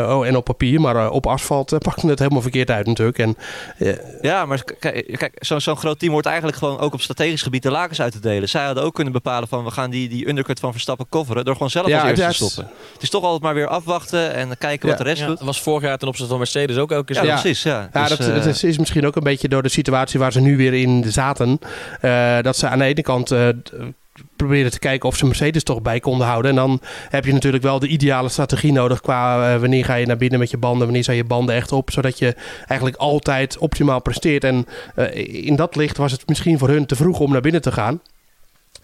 B: eh, oh, en op papier, maar op asfalt uh, pakte het helemaal verkeerd uit natuurlijk. En, uh,
C: ja, maar kijk, kijk zo'n zo'n groot team wordt eigenlijk gewoon ook op strategisch gebied de lakens uit te delen. Zij hadden ook kunnen bepalen van we gaan die, die undercut van Verstappen coveren door gewoon zelf
B: Ja,
C: als eerste
B: ja,
C: te stoppen. Het is toch altijd maar weer afwachten en kijken wat de rest
A: Ja,
C: doet.
A: dat was vorig jaar ten opzichte van Mercedes ook elke keer
C: Ja, precies. Ja,
B: Ja,
C: Dus,
B: dat, is, is misschien ook een beetje door de situatie waar ze nu weer in zaten. Eh, dat ze aan de ene kant eh, proberen te kijken of ze Mercedes toch bij konden houden. En dan heb je natuurlijk wel de ideale strategie nodig qua eh, wanneer ga je naar binnen met je banden, wanneer zijn je banden echt op, zodat je eigenlijk altijd optimaal presteert. En eh, in dat licht was het misschien voor hun te vroeg om naar binnen te gaan.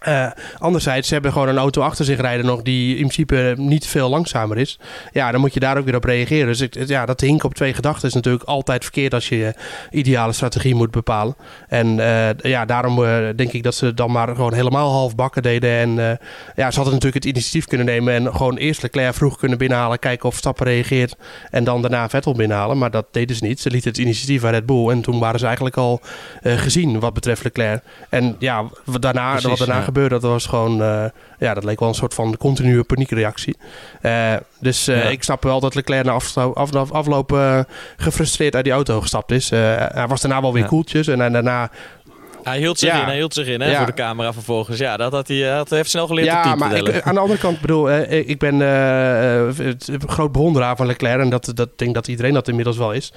B: Eh, anderzijds, ze hebben gewoon een auto achter zich rijden nog die in principe niet veel langzamer is. Ja, dan moet je daar ook weer op reageren. Dus ik, ja, dat hinken op twee gedachten is natuurlijk altijd verkeerd als je je ideale strategie moet bepalen. En eh, ja, daarom eh, denk ik dat ze dan maar gewoon helemaal half bakken deden. En ja, ze hadden natuurlijk het initiatief kunnen nemen en gewoon eerst Leclerc vroeg kunnen binnenhalen, kijken of Stappen reageert en dan daarna Vettel binnenhalen. Maar dat deden ze niet. Ze lieten het initiatief aan Red Bull en toen waren ze eigenlijk al gezien wat betreft Leclerc. En ja, wat daarna,
C: Precies,
B: wat daarna
C: ja.
B: Gebeurde, dat was gewoon, eh, ja, dat leek wel een soort van continue paniekreactie. Eh, dus eh,
A: Ja.
B: ik snap wel dat Leclerc na aflo- af, af- afloop eh, gefrustreerd uit die auto gestapt is. Hij was daarna wel weer
C: Ja.
B: koeltjes en daarna
A: Hij hield zich
B: Ja.
A: in, hij hield zich in hè,
B: Ja.
A: voor de camera vervolgens. Ja, dat had hij, eh, had, heeft snel geleerd
B: Ja,
A: te
B: maar ik, aan de andere kant bedoel, eh, ik ben eh, het- een groot bewonderaar van Leclerc en dat, dat denk dat iedereen dat inmiddels wel is.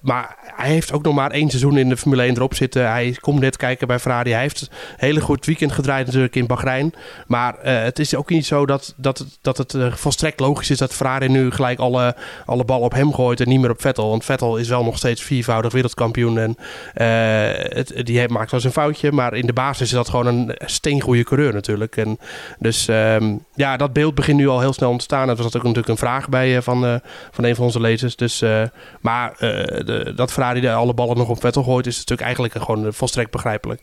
B: Maar hij heeft ook nog maar één seizoen in de Formule 1 erop zitten. Hij komt net kijken bij Ferrari. Hij heeft een hele goed weekend gedraaid natuurlijk in Bahrein. Maar het is ook niet zo dat, dat, het- dat het volstrekt logisch is dat Ferrari nu gelijk alle, alle bal op hem gooit en niet meer op Vettel. Want Vettel is wel nog steeds viervoudig wereldkampioen en het, die maakt wel eens een foutje. Maar in de basis is dat gewoon een steengoede coureur natuurlijk. En dus ehm, ja, dat beeld begint nu al heel snel ontstaan. Dat was ook natuurlijk een vraag bij eh, van, eh, van een van onze lezers. Dus, eh, maar de, dat Ferrari de alle ballen nog op Vettel gooit, is natuurlijk eigenlijk gewoon volstrekt begrijpelijk.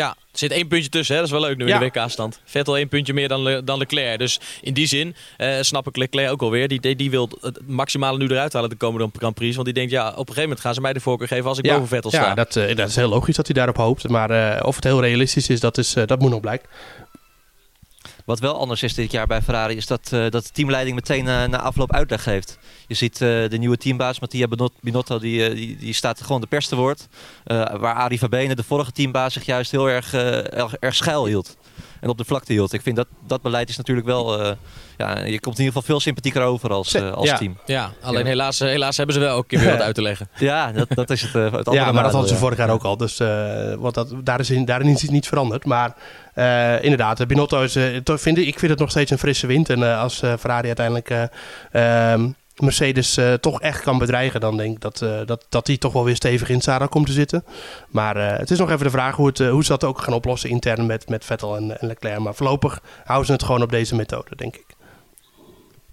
A: Ja, er zit één puntje tussen. Hè? Dat is wel leuk nu
B: Ja.
A: in de WK-stand. Vettel één puntje meer dan, Le- dan Leclerc. Dus in die zin eh, snap ik Leclerc ook alweer. Die, die, die wil het maximale nu eruit halen de komende Grand Prix. Want die denkt, ja, op een gegeven moment gaan ze mij de voorkeur geven als ik boven Vettel sta.
B: ja dat, eh, dat is heel logisch dat hij daarop hoopt. Maar eh, of het heel realistisch is, dat, is, dat moet nog blijken.
C: Wat wel anders is dit jaar bij Ferrari is dat, eh, dat de teamleiding meteen eh, na afloop uitleg geeft. Je ziet eh, de nieuwe teambaas Mattia Binot- Binotto, die, eh, die, die staat gewoon de pers te woord. Eh, waar Arie Verbenen, de vorige teambaas, zich juist heel erg, erg, erg schuil hield. En op de vlakte hield. Ik vind dat dat beleid is natuurlijk wel... eh, ja, je komt in ieder geval veel sympathieker over als, als
B: Ja.
C: team.
A: Ja, alleen
C: Ja.
A: Helaas, helaas hebben ze wel ook een keer weer wat uit te leggen.
C: Ja, dat, dat is het, eh, het andere
B: Ja, maar dat hadden ze
C: ja.
B: vorig jaar ook al. Dus eh, want dat, daar is in, daarin is iets niet veranderd. Maar eh, inderdaad, eh, Binotto is, eh, vind ik, vind het nog steeds een frisse wind. En als Ferrari uiteindelijk eh, ehm, Mercedes toch echt kan bedreigen, dan denk ik dat, dat, dat die toch wel weer stevig in zadel komt te zitten. Maar het is nog even de vraag hoe, het, hoe ze dat ook gaan oplossen intern met, met Vettel en Leclerc. Maar voorlopig houden ze het gewoon op deze methode, denk ik.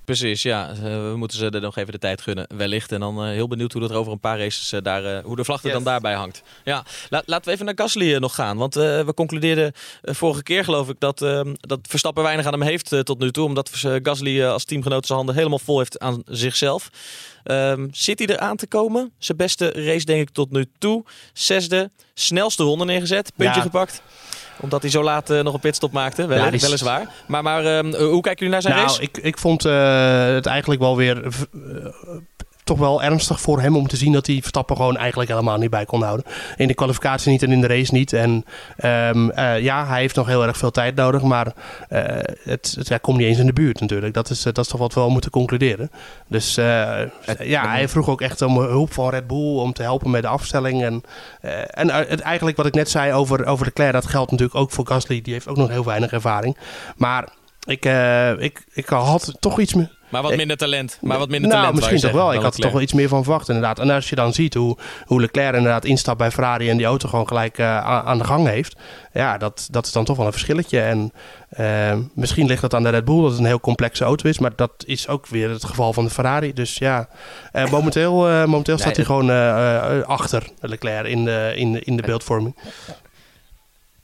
A: Precies, ja. Eh, we moeten ze er nog even de tijd gunnen, wellicht. En dan eh, heel benieuwd hoe dat er over een paar races eh, daar, hoe de vlag er
B: Yes.
A: dan daarbij hangt. Ja, La- laten we even naar Gasly nog gaan. Want we concludeerden vorige keer, geloof ik, dat, eh, dat Verstappen weinig aan hem heeft tot nu toe. Omdat Gasly als teamgenoot zijn handen helemaal vol heeft aan zichzelf. Ehm, zit hij er aan te komen? Zijn beste race, denk ik, tot nu toe. Zesde, snelste ronde neergezet, puntje
B: Ja.
A: gepakt omdat hij zo laat eh, nog een pitstop maakte, wel,
B: Ja, is-
A: weliswaar. Maar, maar ehm, hoe kijken jullie naar zijn
B: nou,
A: race?
B: ik, ik vond eh, het eigenlijk wel weer eh, toch wel ernstig voor hem om te zien dat hij Verstappen gewoon eigenlijk helemaal niet bij kon houden. In de kwalificatie niet en in de race niet. En ehm, eh, ja, hij heeft nog heel erg veel tijd nodig, maar eh, het, het hij komt niet eens in de buurt natuurlijk. Dat is, eh, dat is toch wat we wel moeten concluderen. Dus ja, hij vroeg ook echt om hulp van Red Bull om te helpen met de afstelling. En, en het, eigenlijk wat ik net zei over, over de Claire, dat geldt natuurlijk ook voor Gasly. Die heeft ook nog heel weinig ervaring. Maar ik, ik, ik had toch iets meer.
A: Maar wat minder talent. Maar wat minder
B: nou,
A: talent.
B: misschien toch wel. Ik had er toch wel iets meer van verwacht, inderdaad. En als je dan ziet hoe, hoe Leclerc inderdaad instapt bij Ferrari en die auto gewoon gelijk eh, aan de gang heeft. Ja, dat, dat is dan toch wel een verschilletje. En eh, misschien ligt dat aan de Red Bull, dat het een heel complexe auto is. Maar dat is ook weer het geval van de Ferrari. Dus ja, eh, momenteel, momenteel staat hij gewoon achter Leclerc in de, in, de- in de beeldvorming.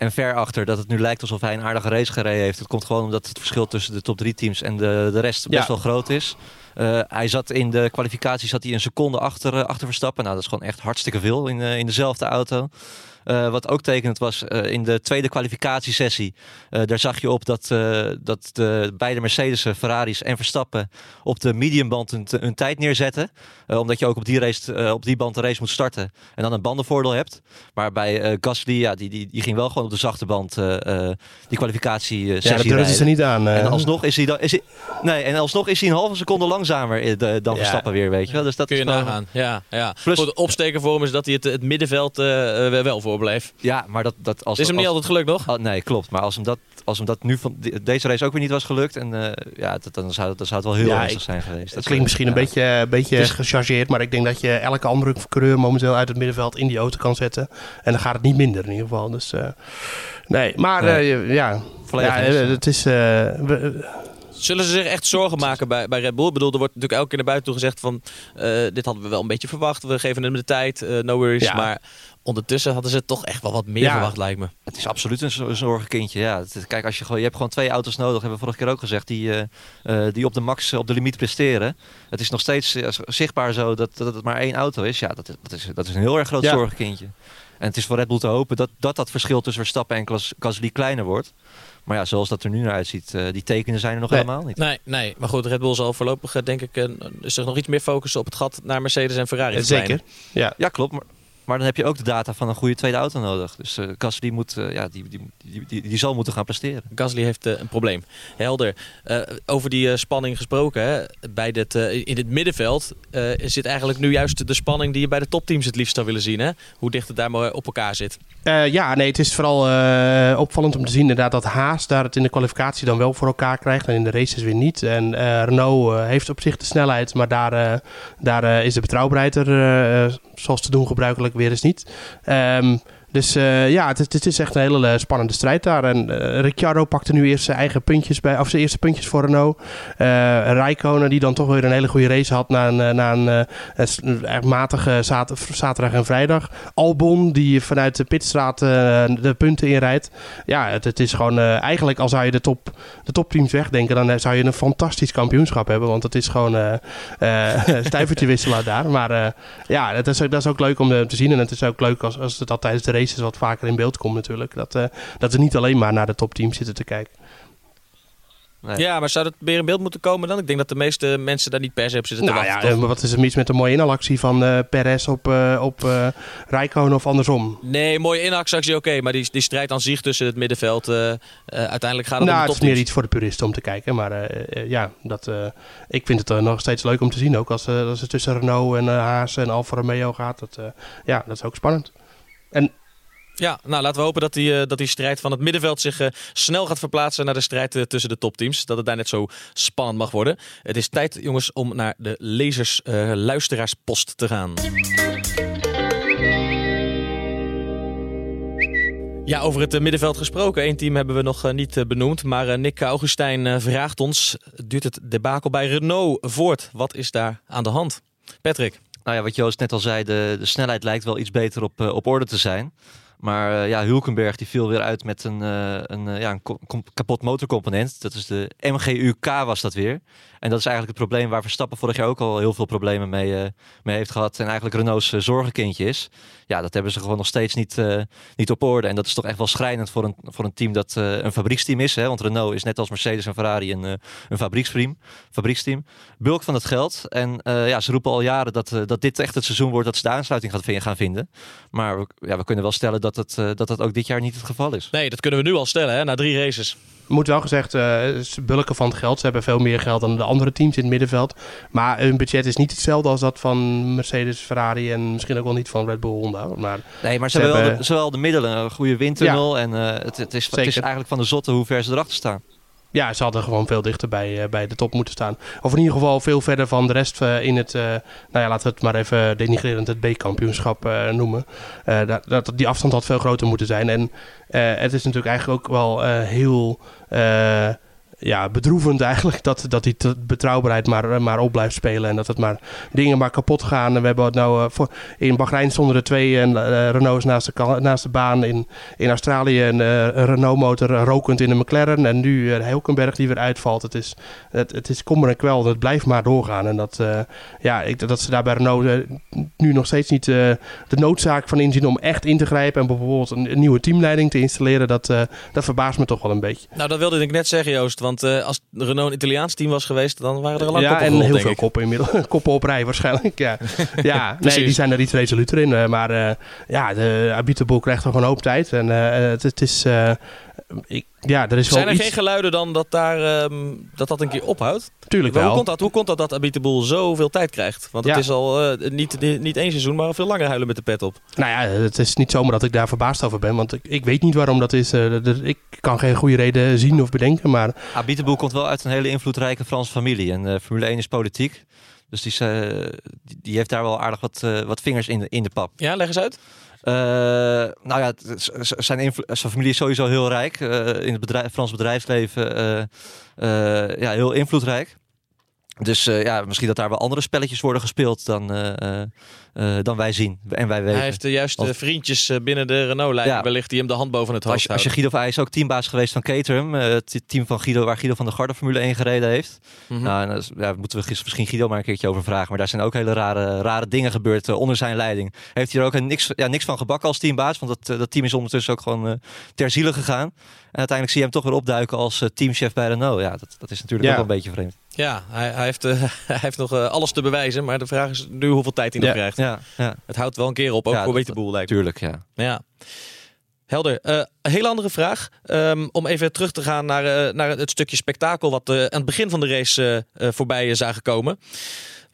C: En ver achter dat het nu lijkt alsof hij een aardige race gereden heeft. Het komt gewoon omdat het verschil tussen de top drie teams en de, de rest best
B: Ja.
C: wel groot is. Eh, hij zat in de kwalificatie zat hij een seconde achter, eh, achter Verstappen. Nou, dat is gewoon echt hartstikke veel in, eh, in dezelfde auto. Eh, wat ook tekenend was eh, in de tweede kwalificatiesessie. eh, daar zag je op dat, eh, dat de beide Mercedes, Ferraris en Verstappen op de mediumband hun, hun tijd neerzetten. Eh, omdat je ook op die, race, eh, op die band de race moet starten. En dan een bandenvoordeel hebt. Maar bij eh, Gasly, ja, die, die, die ging wel gewoon op de zachte band eh, eh, die kwalificatie
B: Ja, dat durfden ze niet aan.
C: En alsnog is hij dan. Is hij, nee, en alsnog is hij een halve seconde langzamer dan
B: Ja.
C: Verstappen weer, weet je wel. Dus dat
A: Kun je nagaan. Ja, ja.
C: Plus-
A: Goed, opsteken voor hem is dat hij het, het middenveld wel voorbleef.
C: Ja, maar dat, dat als
A: Het is hem niet
C: als-
A: altijd gelukt, nog?
C: Oh, nee, klopt. Maar als hem dat, als hem dat nu van de- deze race ook weer niet was gelukt, en, eh, ja, dat, dan, zou, dan zou het wel heel
B: Ja, ik-
C: zijn geweest.
B: Het
C: Dat
B: klinkt misschien een beetje, een beetje
C: Dus-
B: gechargeerd, maar ik denk dat je elke andere coureur momenteel uit het middenveld in die auto kan zetten. En dan gaat het niet minder in ieder geval. Dus, eh, nee, maar
C: Nee.
B: eh, ja,
C: Volledig
B: ja eh, het is... eh, we-
A: Zullen ze zich echt zorgen maken bij, bij Red Bull? Ik bedoel, er wordt natuurlijk elke keer naar buiten toe gezegd van... eh, dit hadden we wel een beetje verwacht. We geven hem de tijd. eh, no worries.
B: Ja.
A: Maar ondertussen hadden ze toch echt wel wat meer
B: Ja.
A: verwacht, lijkt me.
C: Het is absoluut een, zo- een zorgenkindje. Ja. Het- kijk, als je, gewoon, je hebt gewoon twee auto's nodig, hebben we vorige keer ook gezegd, die, eh, eh, die op de max, op de limiet presteren. Het is nog steeds eh, zichtbaar zo dat, dat het maar één auto is. Ja, dat, is- dat, is, dat is een heel erg groot
B: Ja.
C: zorgenkindje. En het is voor Red Bull te hopen dat dat, dat verschil tussen Verstappen en Gasly kleiner wordt. Maar ja, zoals dat er nu naar uitziet, eh, die tekenen zijn er nog
B: Nee.
C: helemaal niet.
A: Nee, nee. Maar goed, Red Bull zal voorlopig, denk ik, eh, zich nog iets meer focussen op het gat naar Mercedes en Ferrari.
B: zeker. Ja.
C: Ja, klopt. Maar, maar dan heb je ook de data van een goede tweede auto nodig. Dus eh Gasly moet, eh, ja, die, die, die, die, die zal moeten gaan presteren.
A: Gasly heeft eh, een probleem. Helder. Eh, over die spanning gesproken. Hè, bij dit, eh, in het middenveld eh, zit eigenlijk nu juist de spanning die je bij de topteams het liefst zou willen zien. Hè? Hoe dicht het daar maar op elkaar zit.
B: Eh, ja, nee, het is vooral eh, opvallend om te zien inderdaad dat Haas daar het in de kwalificatie dan wel voor elkaar krijgt en in de races weer niet. En eh, Renault eh, heeft op zich de snelheid, maar daar, eh, daar eh, is de betrouwbaarheid er, eh, zoals te doen gebruikelijk eigenlijk weer eens niet. Ehm, dus uh, ja, het, het, is echt een hele uh, spannende strijd daar. En uh, Ricciardo pakte nu eerst zijn eigen puntjes bij, of zijn eerste puntjes voor Renault. Rijkonen, die dan toch weer een hele goede race had na een, na een, een matige zaterdag en vrijdag. Albon, die vanuit de pitstraat de punten inrijdt. Ja, het, het is gewoon eigenlijk, al zou je de, top, de topteams wegdenken, dan zou je een fantastisch kampioenschap hebben. Want het is gewoon stuivertje wisselen daar. Maar ja, dat is, dat is ook leuk om te zien. En het is ook leuk als, als het dat tijdens de race races wat vaker in beeld komt natuurlijk. Dat, uh, dat we niet alleen maar naar de topteams zitten te kijken.
A: Nee. Ja, maar zou het weer in beeld moeten komen dan? Ik denk dat de meeste mensen daar niet per se op zitten
B: nou,
A: te
B: wachten. Ja, maar wat is er mis met een mooie inhalactie van uh, Perez op, uh, op uh, Rijkoon of andersom?
A: Nee, mooie inhalactie oké. maar die, die strijd aan zich tussen het middenveld, uiteindelijk gaat het
B: nou,
A: om
B: de het is meer iets voor de puristen om te kijken. Maar ja, dat, ik vind het nog steeds leuk om te zien. Ook als, als het tussen Renault en Haas en Alfa Romeo gaat. Dat, ja, dat is ook spannend. En
A: ja, nou laten we hopen dat die, uh, dat die strijd van het middenveld zich uh, snel gaat verplaatsen naar de strijd uh, tussen de topteams. Dat het daar net zo spannend mag worden. Het is tijd, jongens, om naar de lezers-luisteraarspost te gaan. Ja, over het middenveld gesproken. Eén team hebben we nog niet benoemd. Maar Nick Augustijn vraagt ons: duurt het debakel bij Renault voort? Wat is daar aan de hand? Patrick.
C: Nou ja, wat Joost net al zei, de, de snelheid lijkt wel iets beter op, op orde te zijn. Maar uh, ja, Hulkenberg die viel weer uit met een, uh, een, uh, ja, een kapot motorcomponent. Dat is de MGUK was dat weer. En dat is eigenlijk het probleem waar Verstappen vorig jaar ook al heel veel problemen mee, mee heeft gehad. En eigenlijk Renault's zorgenkindje is. Ja, dat hebben ze gewoon nog steeds niet, niet op orde. En dat is toch echt wel schrijnend voor een, voor een team dat een fabrieksteam is. Hè? Want Renault is net als Mercedes en Ferrari een, een fabrieksteam, fabrieksteam. Bulk van het geld. En ja, ze roepen al jaren dat, dat dit echt het seizoen wordt dat ze de aansluiting gaan vinden. Maar ja, we kunnen wel stellen dat het, uh, dat het ook dit jaar niet het geval is.
A: Nee, dat kunnen we nu al stellen, hè, na drie races.
B: Moet wel gezegd, uh, bulken van het geld. Ze hebben veel meer geld dan de andere teams in het middenveld. Maar hun budget is niet hetzelfde als dat van Mercedes, Ferrari en misschien ook wel niet van Red Bull Honda. Maar
C: nee, maar ze, hebben wel de, zowel de middelen, een goede windtunnel. En uh, het, het, is, het is eigenlijk van de zotte hoe ver ze erachter staan.
B: Ja, ze hadden gewoon veel dichter bij, uh, bij de top moeten staan. Of in ieder geval veel verder van de rest uh, in het, uh, nou ja, laten we het maar even denigrerend het B-kampioenschap noemen. dat, dat, die afstand had veel groter moeten zijn. En het is natuurlijk eigenlijk ook wel heel ja, bedroevend eigenlijk dat, dat die betrouwbaarheid maar, maar op blijft spelen. En dat het maar dingen maar kapot gaan. En we hebben het nou uh, voor, in Bahrein stonden er twee uh, Renaults naast de, naast de baan. In, in Australië een, Renault motor rokend in een McLaren. En nu uh, Helkenberg die weer uitvalt. Het is, het, het is kommer en kwel. Het blijft maar doorgaan. En dat, ja, ik, dat ze daar bij Renault nu nog steeds niet de noodzaak van inzien om echt in te grijpen. En bijvoorbeeld een, een nieuwe teamleiding te installeren. Dat, dat verbaast me toch wel een beetje.
A: Nou, dat wilde ik net zeggen Joost. Want want uh, als Renault een Italiaans team was geweest, dan waren er al lang
B: Ja, en heel veel koppen inmiddels. koppen op rij waarschijnlijk. Ja, ja nee, die zijn er iets resoluter in. Uh, maar uh, ja, de Abiteboel krijgt nog een hoop tijd. En het, het, is... ik, ja, er is
A: Zijn
B: er
A: iets... geen geluiden dan dat, daar, um, dat dat een keer ophoudt?
B: Tuurlijk wel.
A: Hoe komt dat, hoe komt dat, dat Abiteboel zoveel tijd krijgt? Want het is al uh, niet, niet één seizoen, maar veel langer huilen met de pet op.
B: Nou ja, het is niet zomaar dat ik daar verbaasd over ben. Want ik, ik weet niet waarom dat is. Uh, ik kan geen goede reden zien of bedenken. Maar...
C: Abiteboel komt wel uit een hele invloedrijke Franse familie. En uh, Formule 1 is politiek. Dus die, die, die, heeft daar wel aardig wat, wat vingers in de, in de pap.
A: Ja, leg eens uit.
C: Uh, nou ja, zijn, zijn familie is sowieso heel rijk. Uh, in het bedrijf, Frans bedrijfsleven uh, ja, heel invloedrijk. Dus ja, misschien dat daar wel andere spelletjes worden gespeeld dan, uh, dan wij zien en wij weten.
A: Hij heeft de juiste vriendjes binnen de Renault-lijn, ja. wellicht die hem de hand boven het hoofd
C: als, als je Guido van hij is ook teambaas geweest van Caterham, het team van Guido waar Guido van de Garde Formule 1 gereden heeft. Mm -hmm. Nou, daar moeten we misschien Guido maar een keertje over vragen, maar daar zijn ook hele rare, rare dingen gebeurd onder zijn leiding. Heeft hij er ook niks, ja, niks van gebakken als teambaas, want dat, dat team is ondertussen ook gewoon ter ziele gegaan. En uiteindelijk zie je hem toch weer opduiken als teamchef bij Renault. Ja, dat, dat is natuurlijk ja. ook wel een beetje vreemd.
A: Ja, hij, hij heeft, uh, hij heeft nog uh, alles te bewijzen. Maar de vraag is nu hoeveel tijd hij nog krijgt.
C: Ja, ja.
A: Het houdt wel een keer op, ook
C: ja,
A: voor de Boel lijkt
C: Tuurlijk, ja.
A: ja. Helder. Uh, een hele andere vraag. Um, om even terug te gaan naar, naar het stukje spektakel... wat aan het begin van de race voorbij zagen komen.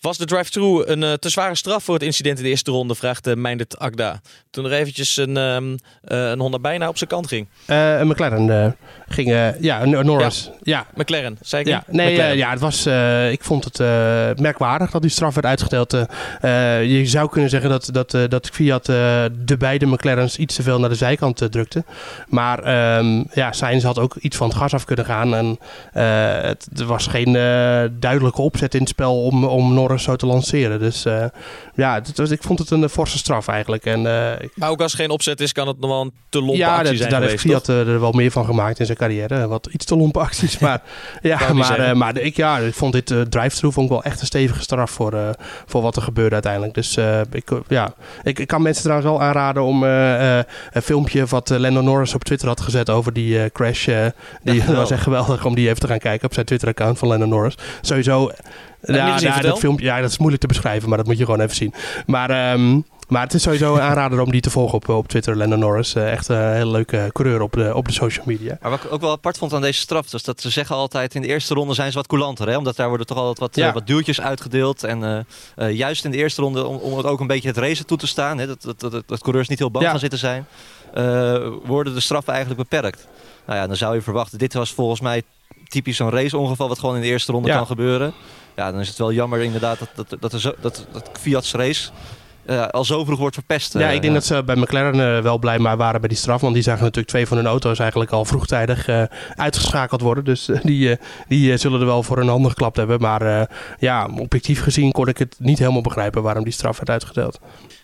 A: Was de drive-thru een eh, te zware straf voor het incident in de eerste ronde? Vraagt uh, Meindert Agda. Toen er eventjes een, um, uh, een Honda bijna op zijn kant ging.
B: een McLaren ging, ja, Norris. Ja.
A: ja. McLaren, zei ik
B: ja. Nee, ja, het was, ik vond het merkwaardig dat die straf werd uitgedeeld. je zou kunnen zeggen dat, dat, dat Fiat de beide McLaren's iets te veel naar de zijkant drukte. Maar um, ja, Sainz had ook iets van het gas af kunnen gaan. En het, er was geen duidelijke opzet in het spel om, om Norris zo te lanceren. Dus uh, ja, ik vond het een forse straf eigenlijk. En, uh,
A: maar ook als er geen opzet is, kan het nog wel een te lompe ja, actie zijn
B: daar
A: geweest,
B: heeft Fiat er wel meer van gemaakt in zijn carrière. Wat iets te lompe acties. maar ja, maar, maar ik, ja, ik vond dit vond ik wel echt een stevige straf voor, voor wat er gebeurde uiteindelijk. Dus ik, ja, ik, ik, kan mensen trouwens wel aanraden om een filmpje wat Lando Norris op Twitter had gezet over die crash. die ja, was echt geweldig om die even te gaan kijken op zijn Twitter-account van Lando Norris. Sowieso ja, ja, dat filmpje, ja, dat is moeilijk te beschrijven, maar dat moet je gewoon even zien. Maar, um, maar het is sowieso een aanrader om die te volgen op, op Twitter, Lennon Norris. Uh, echt een hele leuke coureur op de, op de social media.
C: Maar wat ik ook wel apart vond aan deze straf, dus dat ze zeggen altijd in de eerste ronde zijn ze wat coulanter. Hè? Omdat daar worden toch altijd wat, ja. uh, wat duwtjes uitgedeeld. En uh, juist in de eerste ronde, om, om het ook een beetje het racen toe te staan, hè? Dat, dat, dat, dat, coureurs niet heel bang ja. gaan zitten zijn, worden de straffen eigenlijk beperkt. Nou ja, dan zou je verwachten, dit was volgens mij typisch zo'n raceongeval wat gewoon in de eerste ronde kan gebeuren. Ja, dan is het wel jammer inderdaad dat, dat, dat, er zo, dat, dat Fiat's race uh, al zo vroeg wordt verpest.
B: ja, ik denk dat ze bij McLaren uh, wel blij maar waren bij die straf. Want die zagen natuurlijk twee van hun auto's eigenlijk al vroegtijdig uitgeschakeld worden. Dus die, die zullen er wel voor een handen geklapt hebben. Maar ja, objectief gezien kon ik het niet helemaal begrijpen waarom die straf werd uitgedeeld.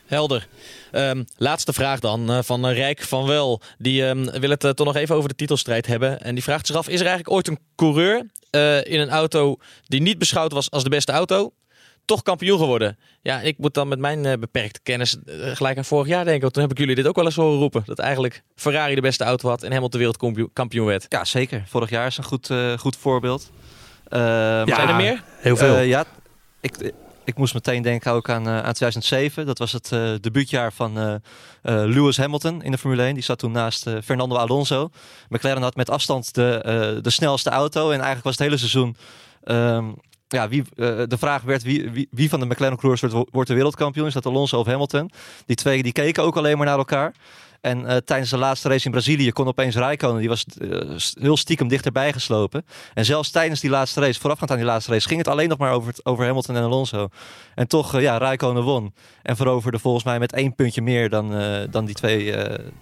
A: Helder. Um, laatste vraag dan van Rijk van Wel. Die um, wil het toch nog even over de titelstrijd hebben. En die vraagt zich af: is er eigenlijk ooit een coureur in een auto die niet beschouwd was als de beste auto, toch kampioen geworden. Ja, ik moet dan met mijn uh, beperkte kennis uh, gelijk aan vorig jaar denken. Toen heb ik jullie dit ook wel eens horen roepen. Dat eigenlijk Ferrari de beste auto had en helemaal de wereldkampioen werd.
C: Ja, zeker. Vorig jaar is een goed, uh, goed voorbeeld.
A: ja, zijn er meer?
B: Heel veel.
C: ja, ik, ik moest meteen denken ook aan, aan 2007. Dat was het debuutjaar van Lewis Hamilton in de Formule 1. Die zat toen naast Fernando Alonso. McLaren had met afstand de, de snelste auto. En eigenlijk was het hele seizoen... Um, ja, wie, de vraag werd wie, wie, wie, van de McLaren coureurs wordt, wordt de wereldkampioen. Is dat Alonso of Hamilton? Die twee die keken ook alleen maar naar elkaar. En uh, tijdens de laatste race in Brazilië kon opeens Raikkonen, die was uh, heel stiekem dichterbij geslopen. En zelfs tijdens die laatste race, voorafgaand aan die laatste race, ging het alleen nog maar over, over Hamilton en Alonso. En toch, uh, ja, Raikkonen won. En veroverde volgens mij met één puntje meer dan, dan die twee,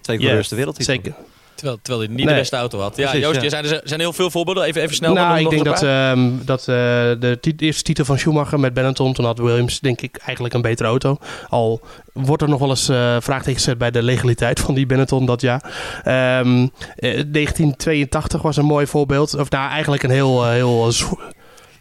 C: twee coureurs yes, de wereldtitel.
B: Zeker.
A: Terwijl, terwijl hij niet de beste auto had. Ja, Precies, Joost, ja. Zijn, er zijn heel veel voorbeelden. Even, even snel.
B: Nou, ik denk dat, uh, dat uh, de eerste titel van Schumacher met Benetton, toen had Williams denk ik eigenlijk een betere auto. Al wordt er nog wel eens uh, vraagteken gezet bij de legaliteit van die Benetton dat ja. Um, 1982 was een mooi voorbeeld. Of nou, eigenlijk een heel... heel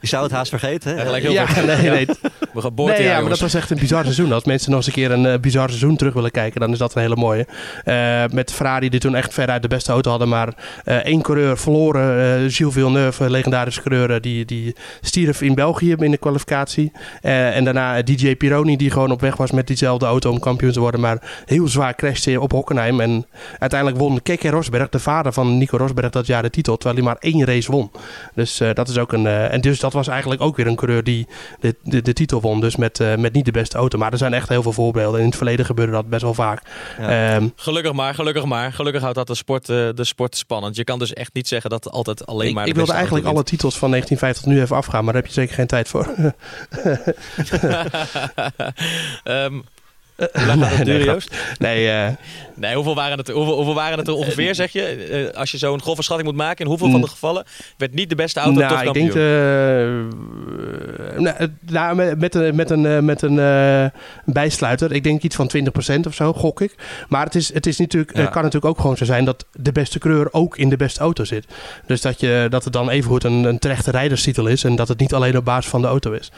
C: je zou het haast vergeten. Hè?
B: Heel ja, nee, nee.
A: We geboorte
B: nee, ja, maar dat was echt een bizar seizoen. Als mensen nog eens een keer een uh, bizar seizoen terug willen kijken, dan is dat een hele mooie. Uh, met Ferrari die toen echt veruit de beste auto hadden, maar uh, één coureur verloren. Gilles Villeneuve, legendarische coureur, die, die stierf in België in de kwalificatie. en daarna DJ Pironi, die gewoon op weg was met diezelfde auto om kampioen te worden, maar heel zwaar crashte op Hockenheim. En uiteindelijk won Keke Rosberg, de vader van Nico Rosberg, dat jaar de titel, terwijl hij maar één race won. Dus dat is ook een... en dus dat was eigenlijk ook weer een coureur die de, de, de titel won. Dus met, uh, met niet de beste auto. Maar er zijn echt heel veel voorbeelden. In het verleden gebeurde dat best wel vaak.
A: Ja. Um, gelukkig maar, gelukkig maar. Gelukkig houdt dat de sport, uh, de sport spannend. Je kan dus echt niet zeggen dat het altijd alleen
B: ik,
A: maar.
B: Ik wilde eigenlijk alle titels van 1950 nu even afgaan, maar daar heb je zeker geen tijd voor.
A: um, hoe lang gaat het duren, Joost?
B: Nee, uh...
A: nee hoeveel, waren het, hoeveel, hoeveel waren het er ongeveer, zeg je? Uh, als je zo'n grove schatting moet maken, in hoeveel mm. van de gevallen werd niet de beste auto
B: nou,
A: toch kampioen?
B: Ik denk, uh, nou, nou, met een, met een, met een bijsluiter, ik denk iets van 20% of zo, gok ik. Maar het, is, het is natuurlijk, ja. kan natuurlijk ook gewoon zo zijn dat de beste kleur ook in de beste auto zit. Dus dat, je, dat het dan evengoed een, een terechte rijderstitel is en dat het niet alleen op basis van de auto is.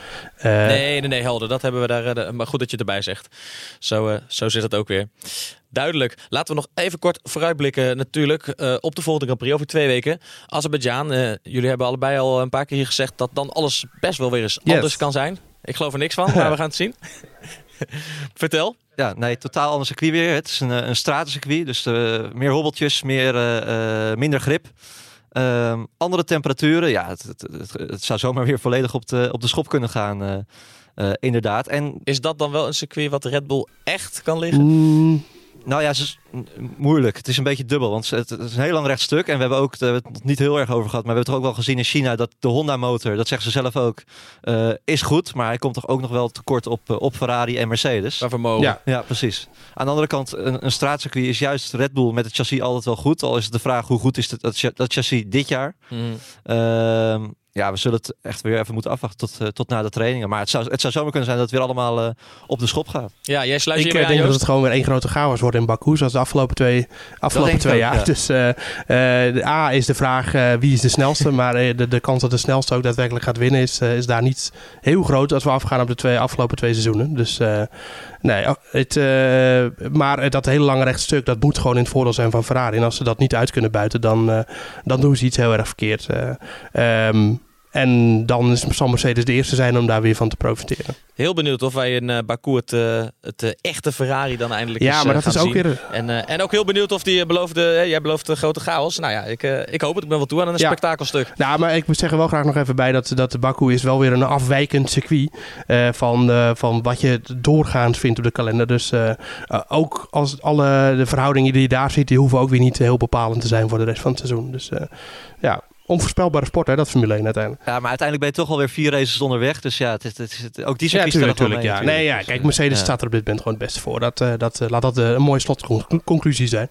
A: nee, nee, nee, helder. Dat hebben we daar. maar goed dat je het erbij zegt. Zo, uh, zo zit het ook weer. Duidelijk. Laten we nog even kort vooruitblikken natuurlijk uh, op de volgende Grand Prix over twee weken. Azerbeidzjan, uh, jullie hebben allebei al een paar keer hier gezegd dat dan alles best wel weer eens yes. anders kan zijn. Ik geloof er niks van, maar we gaan het zien. Vertel.
C: Ja, nee, totaal ander circuit weer. Het is een, een stratencircuit, dus meer hobbeltjes, meer, minder grip. Um, andere temperaturen, ja, het, het, het, het, zou zomaar weer volledig op de, op de schop kunnen gaan Eh, inderdaad. En
A: Is dat dan wel een circuit wat Red Bull echt kan liggen?
B: Mm,
C: Nou ja, het is moeilijk. Het is een beetje dubbel, want het, het is een heel lang rechtstuk. En we hebben ook, daar hebben we het niet heel erg over gehad, maar we hebben toch ook wel gezien in China dat de Honda-motor, dat zeggen ze zelf ook, eh, is goed. Maar hij komt toch ook nog wel tekort op, eh, op Ferrari en Mercedes.
A: Qua vermogen.
B: Ja.
C: Ja, precies. Aan de andere kant, een, een straatcircuit is juist Red Bull met het chassis altijd wel goed. Al is het de vraag hoe goed is dat, dat, dat chassis dit jaar.
A: Mhm.
C: Ja, we zullen het echt weer even moeten afwachten tot, eh, tot na de trainingen. Maar het zou, het zou zomaar kunnen zijn dat het weer allemaal eh, op de schop gaat.
A: Ja, jij sluit
B: ik
A: je
B: eh,
A: hierbij aan,
B: denk dat
A: Joost?
B: het gewoon weer één grote chaos wordt in Baku, zoals de afgelopen twee, afgelopen
C: ik
B: twee
C: ook,
B: jaar.
C: ja.
B: Dus eh, eh, de A is de vraag eh, wie is de snelste, maar eh, de, de kans dat de snelste ook daadwerkelijk gaat winnen is, eh, is daar niet heel groot als we afgaan op de twee, afgelopen twee seizoenen. Dus eh, nee, oh, het, eh, maar eh, dat hele lange rechtstuk, dat moet gewoon in het voordeel zijn van Ferrari. En als ze dat niet uit kunnen buiten, dan, eh, dan doen ze iets heel erg verkeerd. eh. En dan is- zal Mercedes de eerste zijn om daar weer van te profiteren.
A: Heel benieuwd of wij in eh, Baku het, eh, het eh, echte Ferrari dan eindelijk
B: Ja, maar dat is ook
A: zien.
B: weer...
A: En, en ook heel benieuwd of die beloofde, jij belooft grote chaos. Nou ja, ik, ik hoop het. Ik ben wel toe aan een
B: Ja.
A: spektakelstuk.
B: Nou, maar ik zeg er wel graag nog even bij dat, dat de Baku is wel weer een afwijkend circuit van, van wat je doorgaans vindt op de kalender. Dus ook als alle de verhoudingen die je daar ziet, die hoeven ook weer niet heel bepalend te zijn voor de rest van het seizoen. Dus ja, onvoorspelbare sport hè, dat Formule 1 uiteindelijk.
C: Ja, maar uiteindelijk ben je toch alweer vier races onderweg. Dus ja, het is, het is, het- ook die
B: Ja,
C: circuits
B: tuurlijk, ja.
C: mee
B: Nee, ja,
C: natuurlijk.
B: kijk,
C: Dus,
B: Mercedes
C: ja.
B: staat er op dit moment gewoon het beste voor. Dat, eh, dat, eh, laat dat eh, een mooie slotconclusie zijn.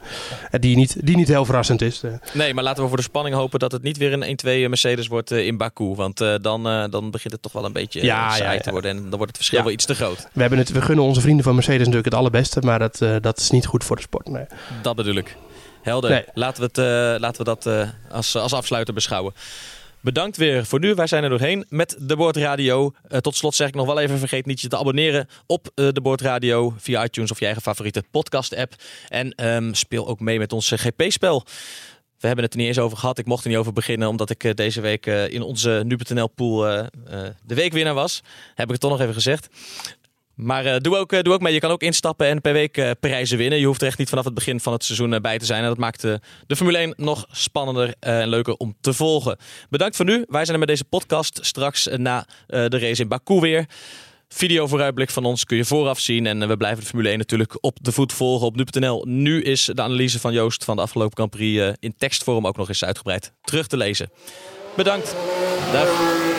B: Eh, die, niet, die niet heel verrassend is. eh.
A: Nee, maar laten we voor de spanning hopen dat het niet weer een 1-2 Mercedes wordt eh, in Baku. Want eh, dan, eh, dan begint het toch wel een beetje eh,
B: Ja,
A: saai
B: ja, ja.
A: te worden. En dan wordt het verschil
B: Ja.
A: wel iets te groot.
B: we, hebben het, we gunnen onze vrienden van Mercedes natuurlijk het allerbeste. Maar dat, eh, dat is niet goed voor de sport. Nee.
A: Dat bedoel ik. Helder.
B: Nee.
A: Laten we, het, eh, laten we dat eh, als, als afsluiter beschouwen. Bedankt weer voor nu. Wij zijn er doorheen met de Boordradio. Eh tot slot zeg ik nog wel even, vergeet niet je te abonneren op eh, de Boordradio via iTunes of je eigen favoriete podcast app. En ehm, speel ook mee met ons GP-spel. We hebben het er niet eens over gehad. Ik mocht er niet over beginnen, omdat ik deze week in onze nu.nl pool de weekwinnaar was. Heb ik het toch nog even gezegd. Maar eh, doe, ook, eh, doe ook mee. Je kan ook instappen en per week eh, prijzen winnen. Je hoeft er echt niet vanaf het begin van het seizoen bij te zijn. En dat maakt de Formule 1 nog spannender en leuker om te volgen. Bedankt voor nu. Wij zijn er met deze podcast straks na de race in Baku weer. Video vooruitblik van ons kun je vooraf zien. En we blijven de Formule 1 natuurlijk op de voet volgen op nu.nl. Nu is de analyse van Joost van de afgelopen Grand Prix in tekstvorm ook nog eens uitgebreid terug te lezen. Bedankt. Dag.